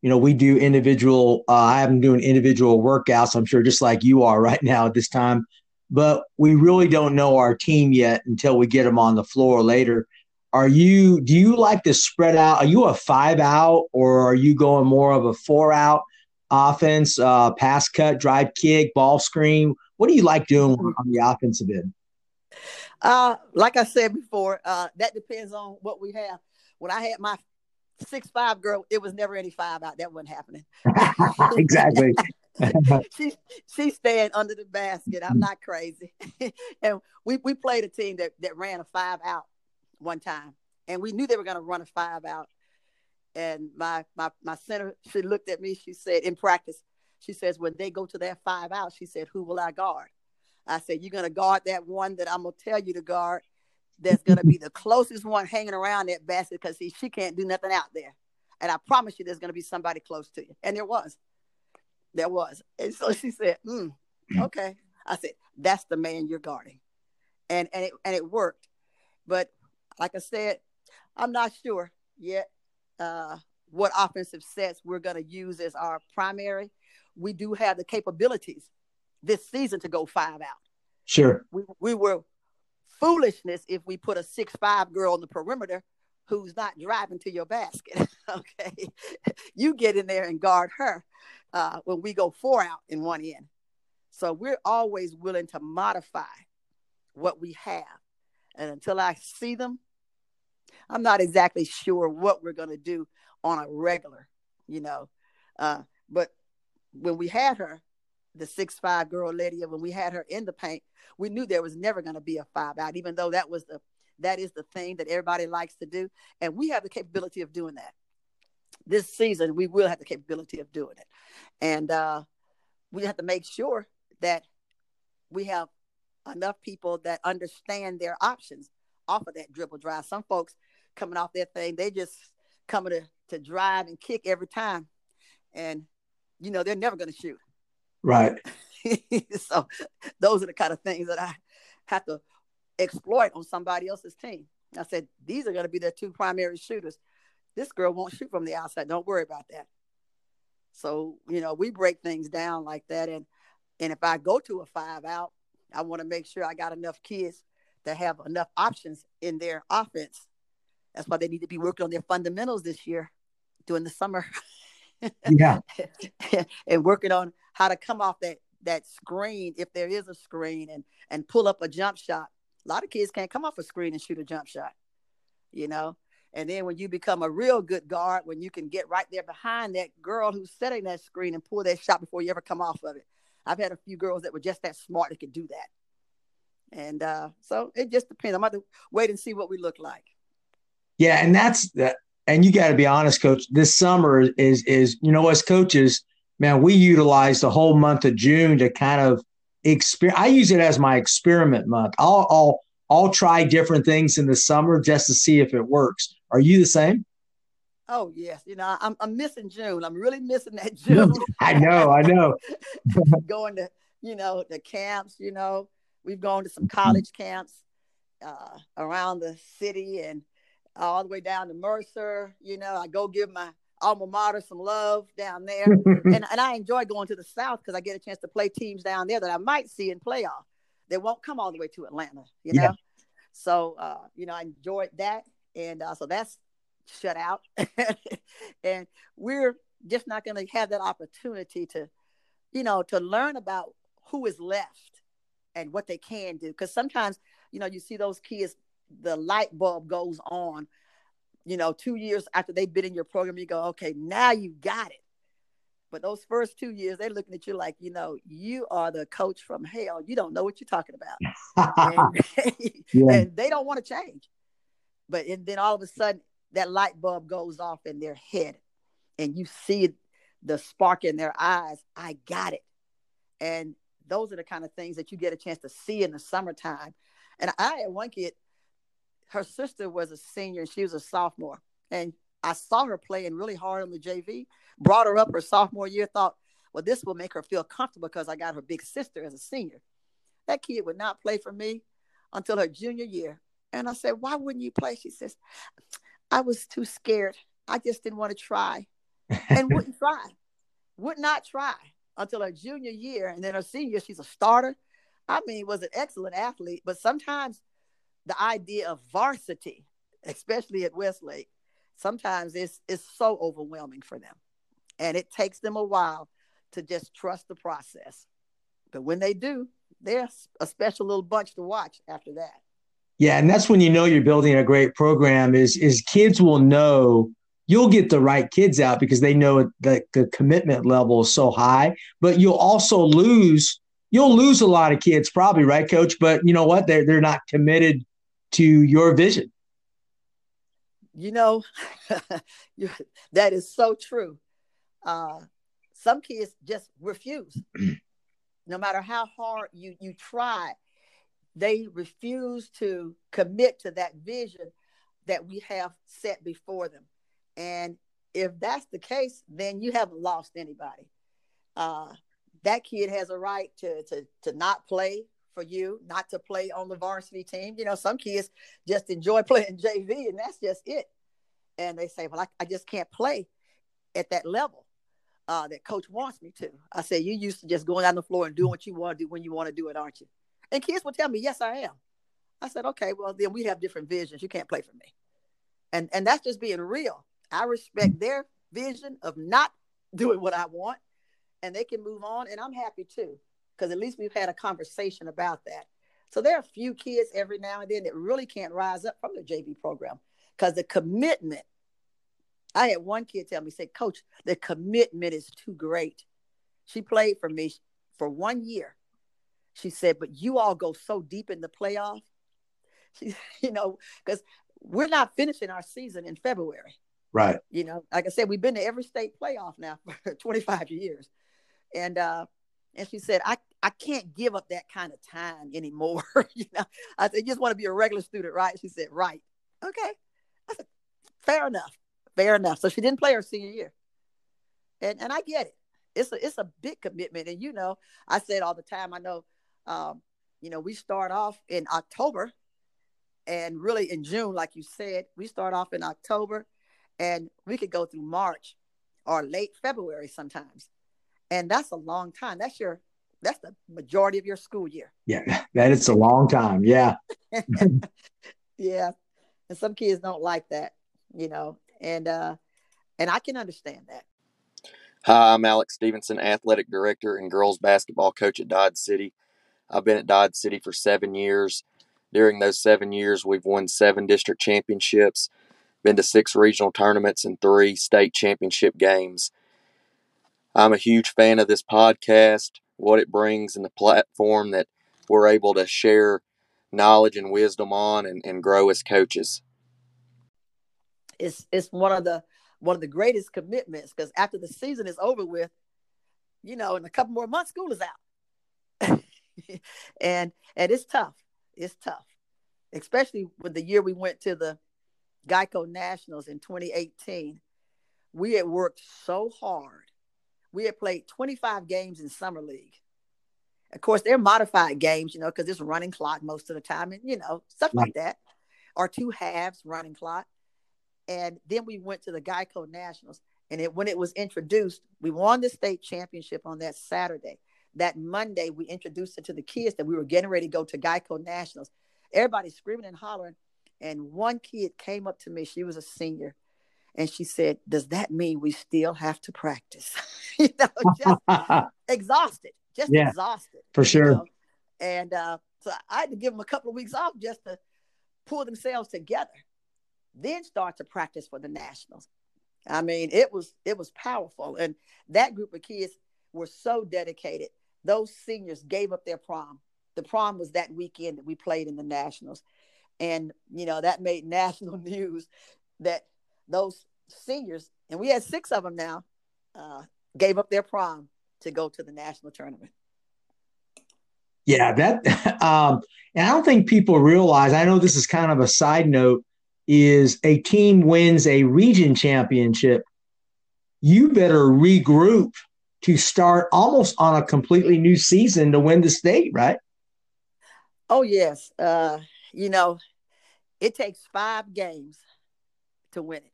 you know we do individual. Uh, I haven't doing individual workouts. I'm sure just like you are right now at this time, but we really don't know our team yet until we get them on the floor later are you do you like to spread out? Are you a five out or are you going more of a four out offense uh, pass cut drive kick ball screen? What do you like doing on the offensive end? Uh, like i said before uh, that depends on what we have. When i had my six five girl it was never any five out. That wasn't happening. Exactly. She she's staying under the basket. I'm not crazy. And we, we played a team that, that ran a five out one time, and we knew they were going to run a five out. And my my my center, she looked at me. She said, in practice, she says, when they go to that five out, she said, who will I guard? I said, you're going to guard that one that I'm going to tell you to guard. that's gonna be the closest one hanging around that basket because see, she can't do nothing out there. And I promise you, there's gonna be somebody close to you. And there was, there was. And so she said, mm, "Okay." I said, "That's the man you're guarding," and and it and it worked. But like I said, I'm not sure yet uh, what offensive sets we're gonna use as our primary. We do have the capabilities this season to go five out. Sure. We we were foolishness if we put a six five girl on the perimeter who's not driving to your basket. okay, you get in there and guard her uh, when we go four out in one end. So we're always willing to modify what we have, and until I see them, I'm not exactly sure what we're going to do on a regular, you know. Uh, but when we had her, the six five girl Lydia, when we had her in the paint, we knew there was never going to be a five out, even though that was the that is the thing that everybody likes to do, and we have the capability of doing that. This season, we will have the capability of doing it, and uh, we have to make sure that we have enough people that understand their options off of that dribble drive. Some folks coming off that thing, they just coming to to drive and kick every time, and you know they're never going to shoot. Right. so those are the kind of things that I have to exploit on somebody else's team. I said, these are going to be their two primary shooters. This girl won't shoot from the outside. Don't worry about that. So, you know, we break things down like that. And and if I go to a five out, I want to make sure I got enough kids to have enough options in their offense. That's why they need to be working on their fundamentals this year during the summer. Yeah. and working on how to come off that that screen if there is a screen and and pull up a jump shot. A lot of kids can't come off a screen and shoot a jump shot, you know. And then when you become a real good guard, when you can get right there behind that girl who's setting that screen and pull that shot before you ever come off of it. I've had a few girls that were just that smart that could do that. And uh, so it just depends. I'm about to wait and see what we look like. Yeah, and that's that. And you got to be honest, coach. This summer is is you know as coaches, man, we utilize the whole month of June to kind of experiment. I use it as my experiment month. I'll, I'll, I'll try different things in the summer just to see if it works. Are you the same? Oh yes, you know I'm I'm missing June. I'm really missing that June. I know, I know. Going to you know the camps. You know we've gone to some college camps uh, around the city and all the way down to Mercer. You know I go give my alma mater some love down there. and, and I enjoy going to the South because I get a chance to play teams down there that I might see in playoff. They won't come all the way to Atlanta, you know? Yeah. So, uh, you know, I enjoyed that. And uh, so that's shut out. and we're just not going to have that opportunity to, you know, to learn about who is left and what they can do. Because sometimes, you know, you see those kids, the light bulb goes on you know, two years after they've been in your program, you go, okay, now you got it. But those first two years, they're looking at you like, you know, you are the coach from hell. You don't know what you're talking about. and, yeah. and they don't want to change. But and then all of a sudden, that light bulb goes off in their head, and you see the spark in their eyes. I got it. And those are the kind of things that you get a chance to see in the summertime. And I had one kid, her sister was a senior and she was a sophomore. And I saw her playing really hard on the JV, brought her up her sophomore year, thought, well, this will make her feel comfortable because I got her big sister as a senior. That kid would not play for me until her junior year. And I said, why wouldn't you play? She says, I was too scared. I just didn't want to try and wouldn't try, would not try until her junior year. And then her senior, she's a starter. I mean, was an excellent athlete, but sometimes the idea of varsity, especially at Westlake, sometimes it's it's so overwhelming for them. And it takes them a while to just trust the process. But when they do, they're a special little bunch to watch after that. Yeah, and that's when you know you're building a great program is is kids will know you'll get the right kids out because they know that the commitment level is so high, but you'll also lose you'll lose a lot of kids probably, right coach, but you know what? They're they're not committed to your vision. You know, that is so true. Uh, some kids just refuse. no matter how hard you you try, they refuse to commit to that vision that we have set before them. And if that's the case, then you haven't lost anybody. Uh, that kid has a right to, to, to not play for you, not to play on the varsity team. You know, some kids just enjoy playing JV and that's just it. And they say, well, I, I just can't play at that level uh, that coach wants me to. I say, you used to just going on the floor and doing what you want to do when you want to do it, aren't you? And kids will tell me, yes, I am. I said, okay, well, then we have different visions. You can't play for me. And, and that's just being real. I respect their vision of not doing what I want and they can move on. And I'm happy too, because at least we've had a conversation about that. So there are a few kids every now and then that really can't rise up from the JV program because the commitment. I had one kid tell me, say, Coach, the commitment is too great. She played for me for one year. She said, but you all go so deep in the playoff. She, you know, because we're not finishing our season in February. Right. You know, like I said, we've been to every state playoff now for 25 years. And uh and she said, I, I can't give up that kind of time anymore. you know, I said, you just want to be a regular student, right? She said, right. Okay. I said, fair enough. Fair enough. So she didn't play her senior year. And and I get it. It's a it's a big commitment. And you know, I said all the time, I know um, you know, we start off in October and really in June, like you said, we start off in October and we could go through March or late February sometimes. And that's a long time. That's your that's the majority of your school year. Yeah, that is a long time. Yeah. yeah. And some kids don't like that, you know. And uh and I can understand that. Hi, I'm Alex Stevenson, athletic director and girls basketball coach at Dodge City. I've been at Dodge City for seven years. During those seven years, we've won seven district championships, been to six regional tournaments, and three state championship games. I'm a huge fan of this podcast, what it brings, and the platform that we're able to share knowledge and wisdom on and, and grow as coaches. It's it's one of the one of the greatest commitments because after the season is over with, you know, in a couple more months, school is out. and and it's tough. It's tough, especially with the year we went to the Geico Nationals in 2018. We had worked so hard. We had played 25 games in summer league. Of course, they're modified games, you know, because it's running clock most of the time, and you know stuff like that, or two halves running clock. And then we went to the Geico Nationals, and it, when it was introduced, we won the state championship on that Saturday that Monday we introduced it to the kids that we were getting ready to go to Geico Nationals. Everybody screaming and hollering. And one kid came up to me, she was a senior, and she said, Does that mean we still have to practice? you know, just exhausted, just yeah, exhausted. For sure. Know? And uh, so I had to give them a couple of weeks off just to pull themselves together, then start to practice for the nationals. I mean, it was it was powerful. And that group of kids were so dedicated those seniors gave up their prom. The prom was that weekend that we played in the Nationals. And, you know, that made national news that those seniors, and we had six of them now, uh, gave up their prom to go to the national tournament. Yeah, that, um, and I don't think people realize, I know this is kind of a side note, is a team wins a region championship, you better regroup to start almost on a completely new season to win the state, right? Oh yes. Uh, you know, it takes five games to win it.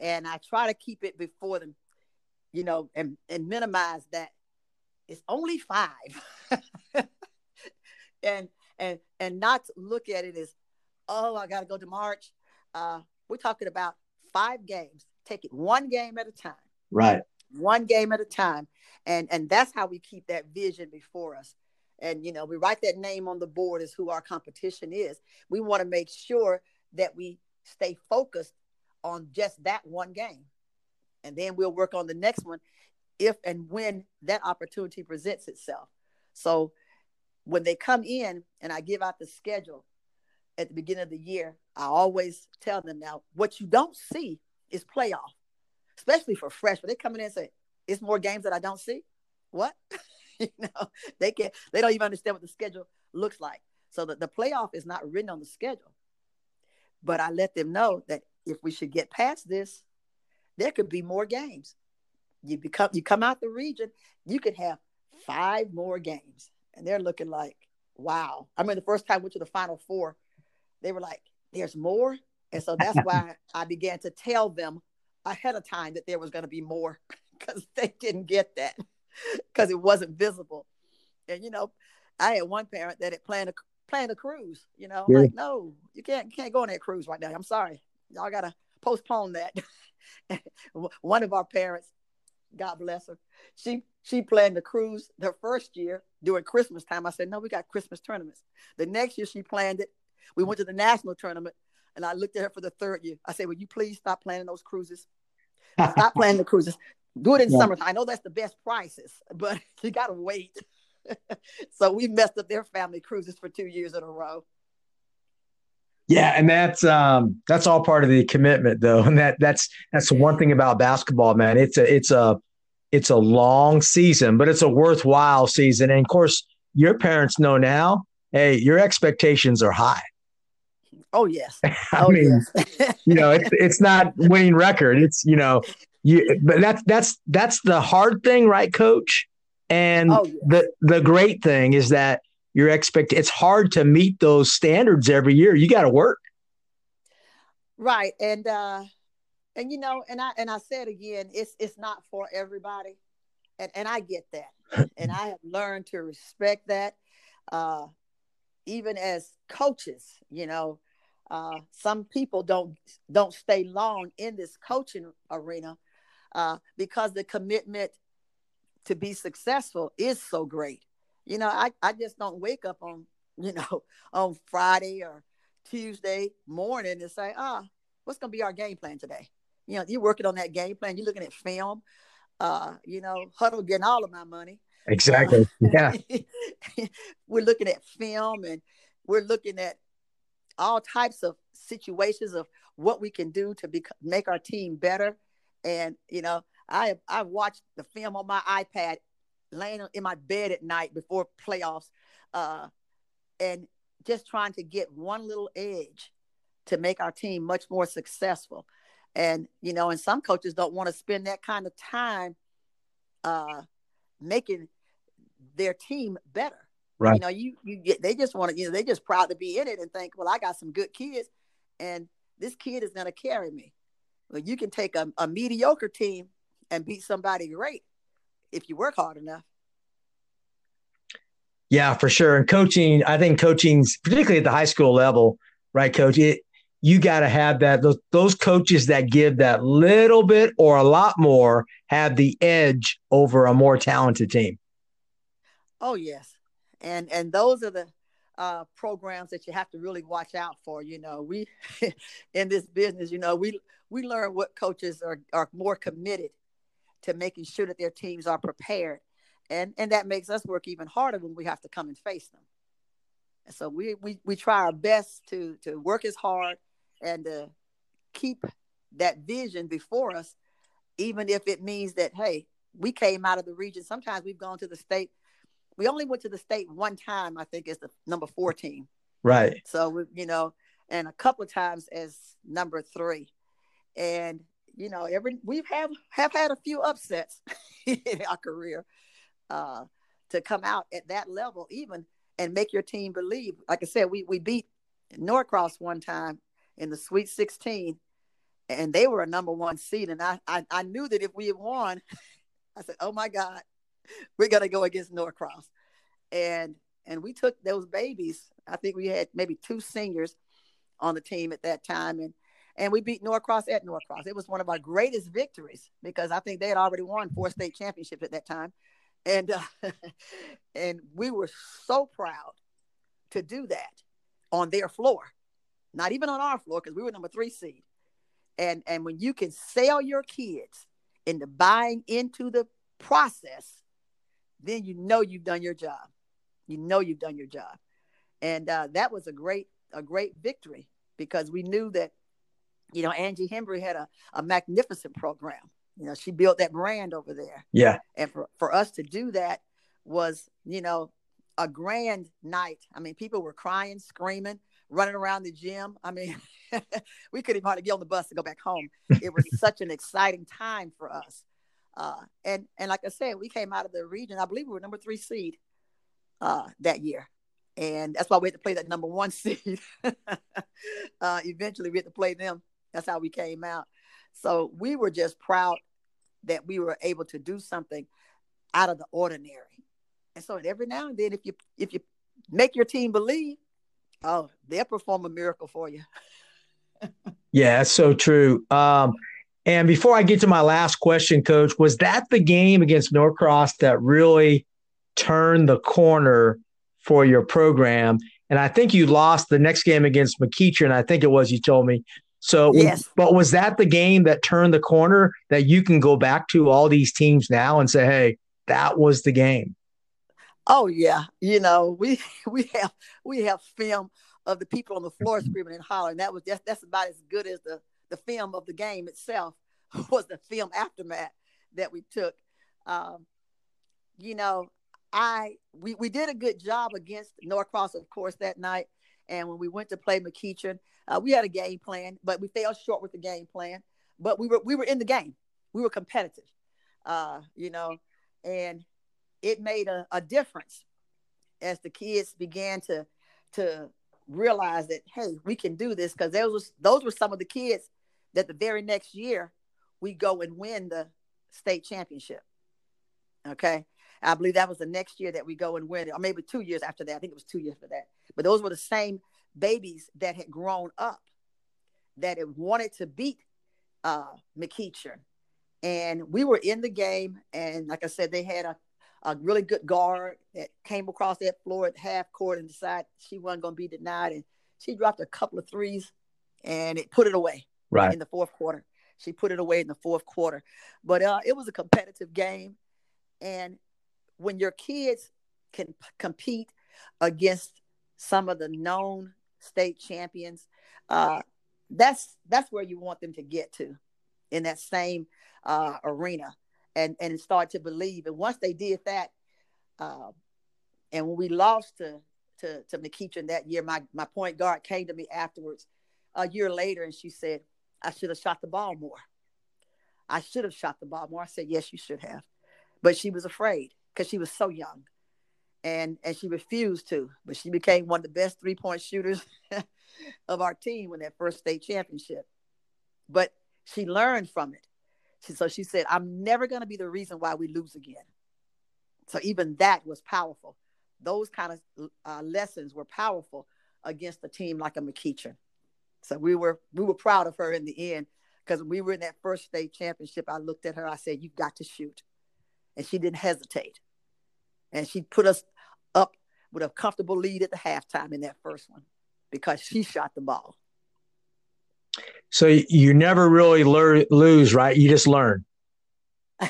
And I try to keep it before them, you know, and, and minimize that. It's only five. and and and not look at it as, oh, I gotta go to March. Uh, we're talking about five games. Take it one game at a time. Right one game at a time and and that's how we keep that vision before us and you know we write that name on the board as who our competition is we want to make sure that we stay focused on just that one game and then we'll work on the next one if and when that opportunity presents itself so when they come in and i give out the schedule at the beginning of the year i always tell them now what you don't see is playoff especially for freshmen. They come in and say, "It's more games that I don't see." What? you know, they can not they don't even understand what the schedule looks like. So that the playoff is not written on the schedule. But I let them know that if we should get past this, there could be more games. You become you come out the region, you could have five more games. And they're looking like, wow. I mean, the first time I went to the final four, they were like, there's more. And so that's why I began to tell them ahead of time that there was going to be more because they didn't get that because it wasn't visible. And you know, I had one parent that had planned a planned a cruise. You know, yeah. like no, you can't you can't go on that cruise right now. I'm sorry, y'all gotta postpone that. one of our parents, God bless her, she she planned the cruise the first year during Christmas time. I said, no, we got Christmas tournaments. The next year she planned it. We went to the national tournament, and I looked at her for the third year. I said, will you please stop planning those cruises? Stop planning the cruises. Do it in yeah. summertime. I know that's the best prices, but you got to wait. so we messed up their family cruises for two years in a row. Yeah, and that's um that's all part of the commitment though. And that that's that's the one thing about basketball, man. It's a it's a it's a long season, but it's a worthwhile season. And of course, your parents know now, hey, your expectations are high. Oh yes. I oh, mean, yes. you know, it's it's not winning record. It's you know, you but that's that's that's the hard thing, right, coach? And oh, yes. the the great thing is that your expect it's hard to meet those standards every year. You got to work. Right. And uh and you know, and I and I said again, it's it's not for everybody. And and I get that. and I have learned to respect that. Uh even as coaches, you know, uh, some people don't don't stay long in this coaching arena uh, because the commitment to be successful is so great. You know, I, I just don't wake up on, you know, on Friday or Tuesday morning and say, ah, oh, what's going to be our game plan today? You know, you're working on that game plan. You're looking at film. Uh, you know, Hudl getting all of my money. Exactly. Yeah. we're looking at film and we're looking at all types of situations of what we can do to be, make our team better. And, you know, I have I watched the film on my iPad laying in my bed at night before playoffs uh, and just trying to get one little edge to make our team much more successful. And, you know, and some coaches don't want to spend that kind of time uh, making their team better. Right. You know, you you get they just want to, you know, they just proud to be in it and think, well, I got some good kids and this kid is gonna carry me. Well, you can take a, a mediocre team and beat somebody great if you work hard enough. Yeah, for sure. And coaching, I think coaching's particularly at the high school level, right, coach? It you got to have that those, those coaches that give that little bit or a lot more have the edge over a more talented team. Oh yes, and and those are the uh, programs that you have to really watch out for. You know, we in this business, you know, we we learn what coaches are are more committed to making sure that their teams are prepared. And and that makes us work even harder when we have to come and face them. And so we we we try our best to to work as hard and to keep that vision before us, even if it means that hey, we came out of the region. Sometimes we've gone to the state. We only went to the state one time, I think, as the number four team. Right. So we, you know, and a couple of times as number three. And you know, every we have have had a few upsets in our career uh, to come out at that level, even and make your team believe. Like I said, we we beat Norcross one time in the Sweet 16, and they were a number one seed, and I I, I knew that if we had won, I said, oh my God, we're gonna go against Norcross, and and we took those babies. I think we had maybe two seniors on the team at that time, and and we beat Norcross at Norcross. It was one of our greatest victories because I think they had already won four state championships at that time, and uh, and we were so proud to do that on their floor, not even on our floor because we were number three seed. And and when you can sell your kids into buying into the process, then you know you've done your job. You know you've done your job, and uh, that was a great a great victory because we knew that you know, Angie Hembree had a, a magnificent program. You know, she built that brand over there. Yeah. And for, for us to do that was, you know, a grand night. I mean, people were crying, screaming, running around the gym. I mean, we couldn't hardly get on the bus to go back home. It was such an exciting time for us. Uh, and and like I said, we came out of the region. I believe we were number three seed uh, that year, and that's why we had to play that number one seed. uh, eventually, we had to play them. That's how we came out. So we were just proud that we were able to do something out of the ordinary. And so every now and then, if you if you make your team believe, oh, they'll perform a miracle for you. yeah, that's so true. Um, and before I get to my last question, Coach, was that the game against Norcross that really turned the corner for your program? And I think you lost the next game against McEachern. I think it was you told me. So, yes. but was that the game that turned the corner that you can go back to all these teams now and say, "Hey, that was the game"? Oh yeah, you know we we have we have film of the people on the floor screaming and hollering. That was that's, that's about as good as the the film of the game itself was the film aftermath that we took. Um, you know, I we we did a good job against Norcross, of course, that night. And when we went to play McEachern, uh, we had a game plan, but we fell short with the game plan. But we were we were in the game. We were competitive, uh, you know, and it made a, a difference as the kids began to to realize that hey, we can do this because those was those were some of the kids that the very next year we go and win the state championship. Okay. I believe that was the next year that we go and win or maybe two years after that. I think it was two years for that. But those were the same babies that had grown up that had wanted to beat uh. And we were in the game. And like I said, they had a, a really good guard that came across that floor at half court and decided she wasn't going to be denied. And she dropped a couple of threes and it put it away right. in the fourth quarter. She put it away in the fourth quarter. But uh, it was a competitive game. And when your kids can p- compete against some of the known state champions, uh, that's that's where you want them to get to in that same uh, arena and and start to believe. And once they did that, uh, and when we lost to to to McEachern that year, my my point guard came to me afterwards a year later, and she said, "I should have shot the ball more. I should have shot the ball more." I said, "Yes, you should have," but she was afraid because she was so young and and she refused to but she became one of the best three point shooters of our team in that first state championship but she learned from it she, so she said i'm never going to be the reason why we lose again so even that was powerful those kind of uh, lessons were powerful against a team like a McEachern. So we were we were proud of her in the end because we were in that first state championship. I looked at her. I said, "You've got to shoot," and she didn't hesitate and she put us with a comfortable lead at the halftime in that first one because she shot the ball. So you never really learn, lose, right? You just learn.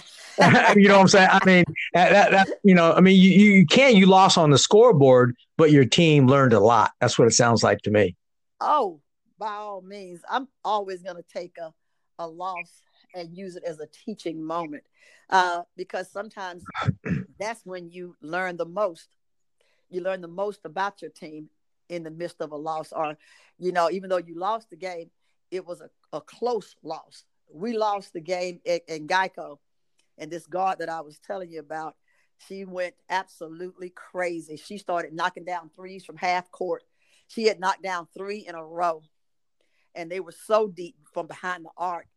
you know what I'm saying? I mean, that, that, you know, I mean, you, you can, you lost on the scoreboard, but your team learned a lot. That's what it sounds like to me. Oh, by all means, I'm always going to take a, a loss and use it as a teaching moment uh, because sometimes that's when you learn the most. You learn the most about your team in the midst of a loss, or, you know, even though you lost the game, it was a, a close loss. We lost the game in, in Geico, and this guard that I was telling you about, she went absolutely crazy. She started knocking down threes from half court. She had knocked down three in a row, and they were so deep from behind the arc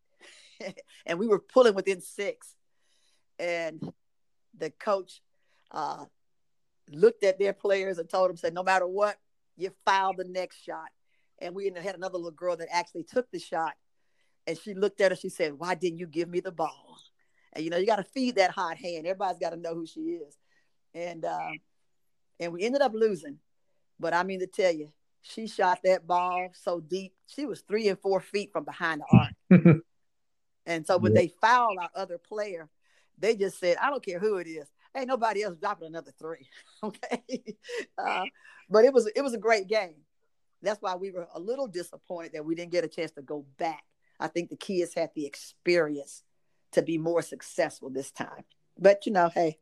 and we were pulling within six. And the coach uh, looked at their players and told them, said, no matter what, you foul the next shot. And we had another little girl that actually took the shot. And she looked at her, she said, Why didn't you give me the ball? And you know, you got to feed that hot hand. Everybody's got to know who she is. And uh, and we ended up losing. But I mean to tell you, she shot that ball so deep. She was three and four feet from behind the arc. And so when yeah. they fouled our other player, they just said, I don't care who it is. Ain't nobody else dropping another three. okay. Uh, but it was it was a great game. That's why we were a little disappointed that we didn't get a chance to go back. I think the kids had the experience to be more successful this time. But you know, hey,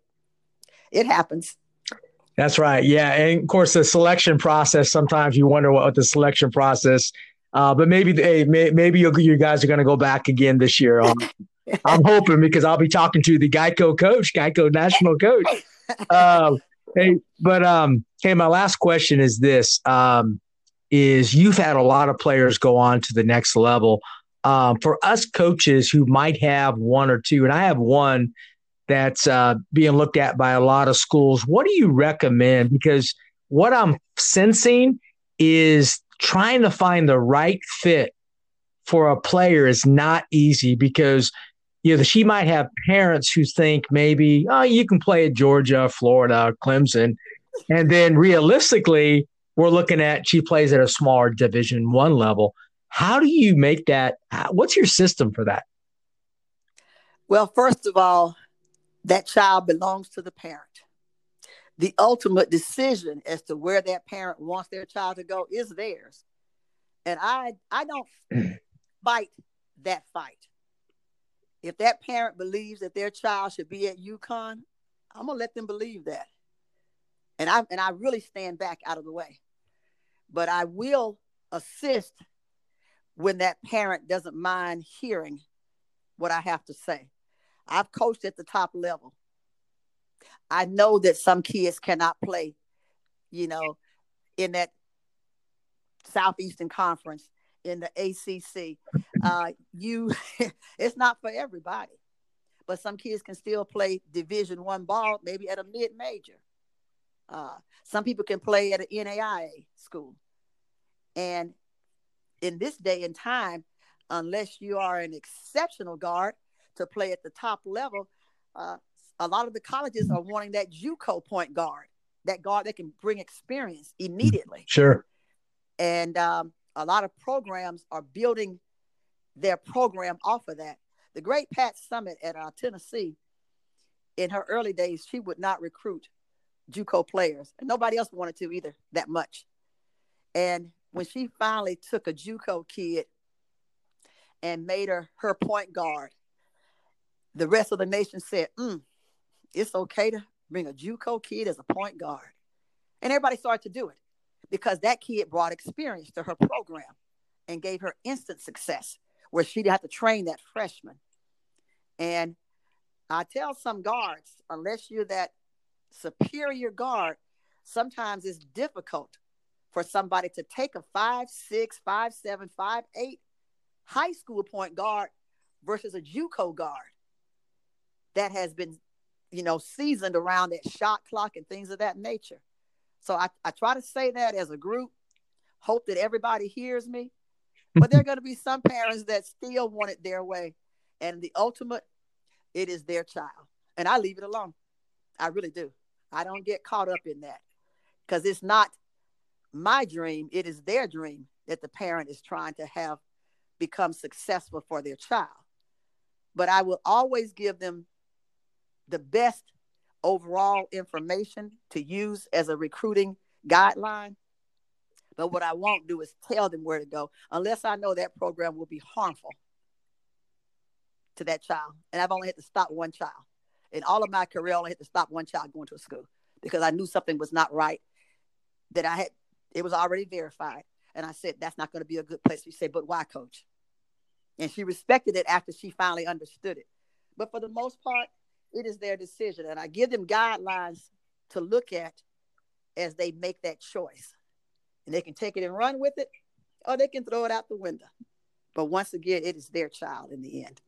it happens. That's right. Yeah, and of course the selection process. Sometimes you wonder what the selection process. Uh, but maybe hey, may, maybe you, guys are going to go back again this year. Um, I'm hoping because I'll be talking to the Geico coach, Geico national coach. Um, hey, but um, hey, my last question is this: um, is you've had a lot of players go on to the next level. Um, for us coaches who might have one or two, and I have one that's uh, being looked at by a lot of schools. What do you recommend? Because what I'm sensing is trying to find the right fit for a player is not easy because you know she might have parents who think maybe oh you can play at Georgia, Florida, Clemson, and then realistically we're looking at she plays at a smaller Division One level. How do you make that? What's your system for that? Well, first of all, that child belongs to the parent. The ultimate decision as to where that parent wants their child to go is theirs. And I I don't fight that fight. If that parent believes that their child should be at UConn, I'm gonna let them believe that. And I and I really stand back out of the way. But I will assist when that parent doesn't mind hearing what I have to say. I've coached at the top level. I know that some kids cannot play, you know, in that Southeastern Conference, in the ACC. Uh, you, it's not for everybody, but some kids can still play Division One ball, maybe at a mid major. Uh, some people can play at an NAIA school, and in this day and time, unless you are an exceptional guard, to play at the top level, uh, a lot of the colleges are wanting that JUCO point guard, that guard that can bring experience immediately. Sure. And um, a lot of programs are building their program off of that. The great Pat Summitt at uh, Tennessee, in her early days, she would not recruit JUCO players, and nobody else wanted to either that much. And when she finally took a JUCO kid and made her her point guard, the rest of the nation said, mm, it's okay to bring a JUCO kid as a point guard. And everybody started to do it because that kid brought experience to her program and gave her instant success where she didn't have to train that freshman. And I tell some guards, unless you're that superior guard, sometimes it's difficult for somebody to take a five, six, five, seven, five, eight high school point guard versus a JUCO guard that has been, you know, seasoned around that shot clock and things of that nature. So I, I try to say that as a group, hope that everybody hears me. But there are going to be some parents that still want it their way. And the ultimate, it is their child. And I leave it alone. I really do. I don't get caught up in that because it's not my dream, it is their dream that the parent is trying to have become successful for their child. But I will always give them the best overall information to use as a recruiting guideline. But what I won't do is tell them where to go unless I know that program will be harmful to that child. And I've only had to stop one child. In all of my career, I only had to stop one child going to a school because I knew something was not right. That I had, it was already verified. And I said, that's not going to be a good place. She said, but why, coach? And she respected it after she finally understood it. But for the most part, it is their decision. And I give them guidelines to look at as they make that choice. And they can take it and run with it, or they can throw it out the window. But once again, it is their child in the end.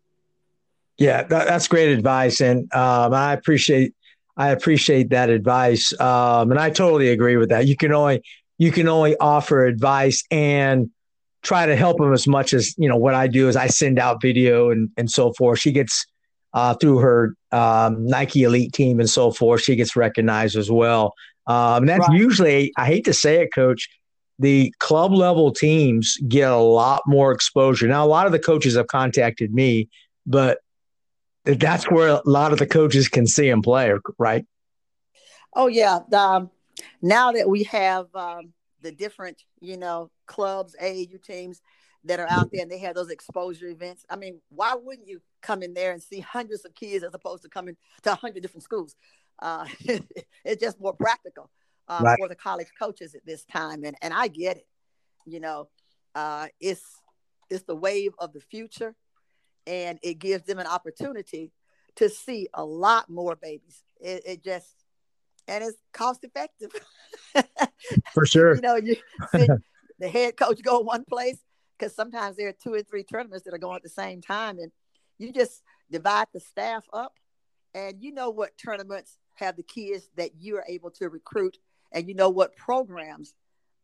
Yeah, that, that's great advice, and um, I appreciate I appreciate that advice, um, and I totally agree with that. You can only you can only offer advice and try to help them as much as you know. What I do is I send out video and and so forth. She gets uh, through her um, Nike Elite team and so forth. She gets recognized as well. Um, and that's right. usually, I hate to say it, coach, the club level teams get a lot more exposure. Now, a lot of the coaches have contacted me, but that's where a lot of the coaches can see them play, right? Oh, yeah. Um, now that we have um, the different, you know, clubs, AAU teams, that are out there and they have those exposure events. I mean, why wouldn't you come in there and see hundreds of kids as opposed to coming to 100 different schools? Uh, it's just more practical. uh, right. for the college coaches at this time, and and I get it. You know, uh, it's it's the wave of the future, and it gives them an opportunity to see a lot more babies. It, it just and it's cost effective. For sure. you know, you see the head coach go one place because sometimes there are two or three tournaments that are going at the same time, and you just divide the staff up, and you know what tournaments have the kids that you are able to recruit, and you know what programs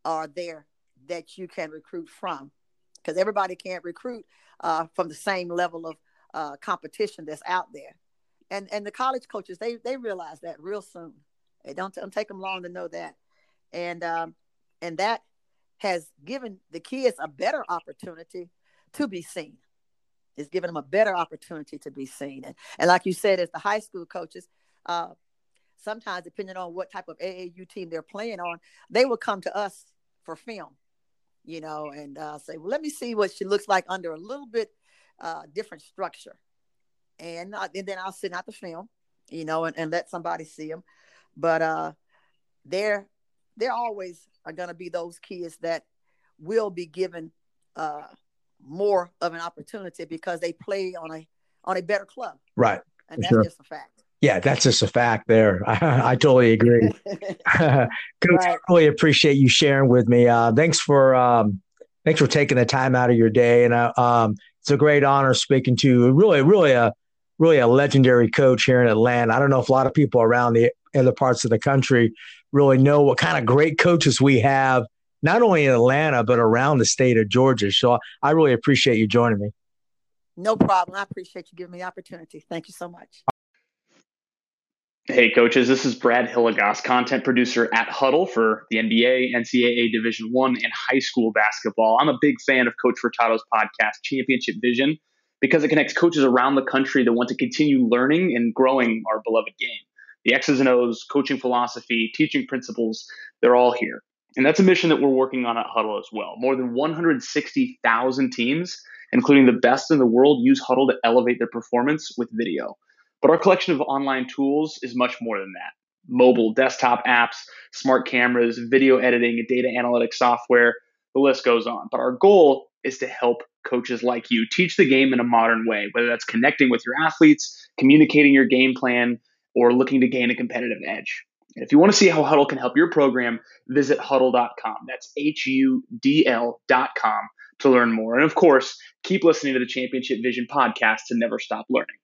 are there that you can recruit from, because everybody can't recruit uh, from the same level of uh, competition that's out there, and and the college coaches they they realize that real soon. It don't, don't take them long to know that, and um, and that has given the kids a better opportunity to be seen. It's giving them a better opportunity to be seen. And, and like you said, as the high school coaches, uh, sometimes depending on what type of AAU team they're playing on, they will come to us for film, you know, and uh, say, well, let me see what she looks like under a little bit uh, different structure. And, uh, and then I'll send out the film, you know, and, and let somebody see them. But uh, they're, they're always are going to be those kids that will be given uh, more of an opportunity because they play on a on a better club. Right. And that's sure. just a fact. Yeah, that's just a fact there. I, I totally agree. Coach, right. I really appreciate you sharing with me. Uh, thanks for um, thanks for taking the time out of your day, and uh, um, it's a great honor speaking to really, really a really a legendary coach here in Atlanta. I don't know if a lot of people around the other parts of the country really know what kind of great coaches we have, not only in Atlanta, but around the state of Georgia. So I really appreciate you joining me. No problem. I appreciate you giving me the opportunity. Thank you so much. Hey, coaches, this is Brad Hilligoss, content producer at Hudl for the NBA, NCAA Division One, and high school basketball. I'm a big fan of Coach Furtado's podcast, Championship Vision, because it connects coaches around the country that want to continue learning and growing our beloved game the X's and O's, coaching philosophy, teaching principles, they're all here. And that's a mission that we're working on at Hudl as well. More than 160,000 teams, including the best in the world, use Hudl to elevate their performance with video. But our collection of online tools is much more than that mobile, desktop apps, smart cameras, video editing, data analytics software, the list goes on. But our goal is to help coaches like you teach the game in a modern way, whether that's connecting with your athletes, communicating your game plan, or looking to gain a competitive edge. And if you want to see how Hudl can help your program, visit hudl.com. That's H U D L.com to learn more. And of course, keep listening to the Championship Vision podcast to never stop learning.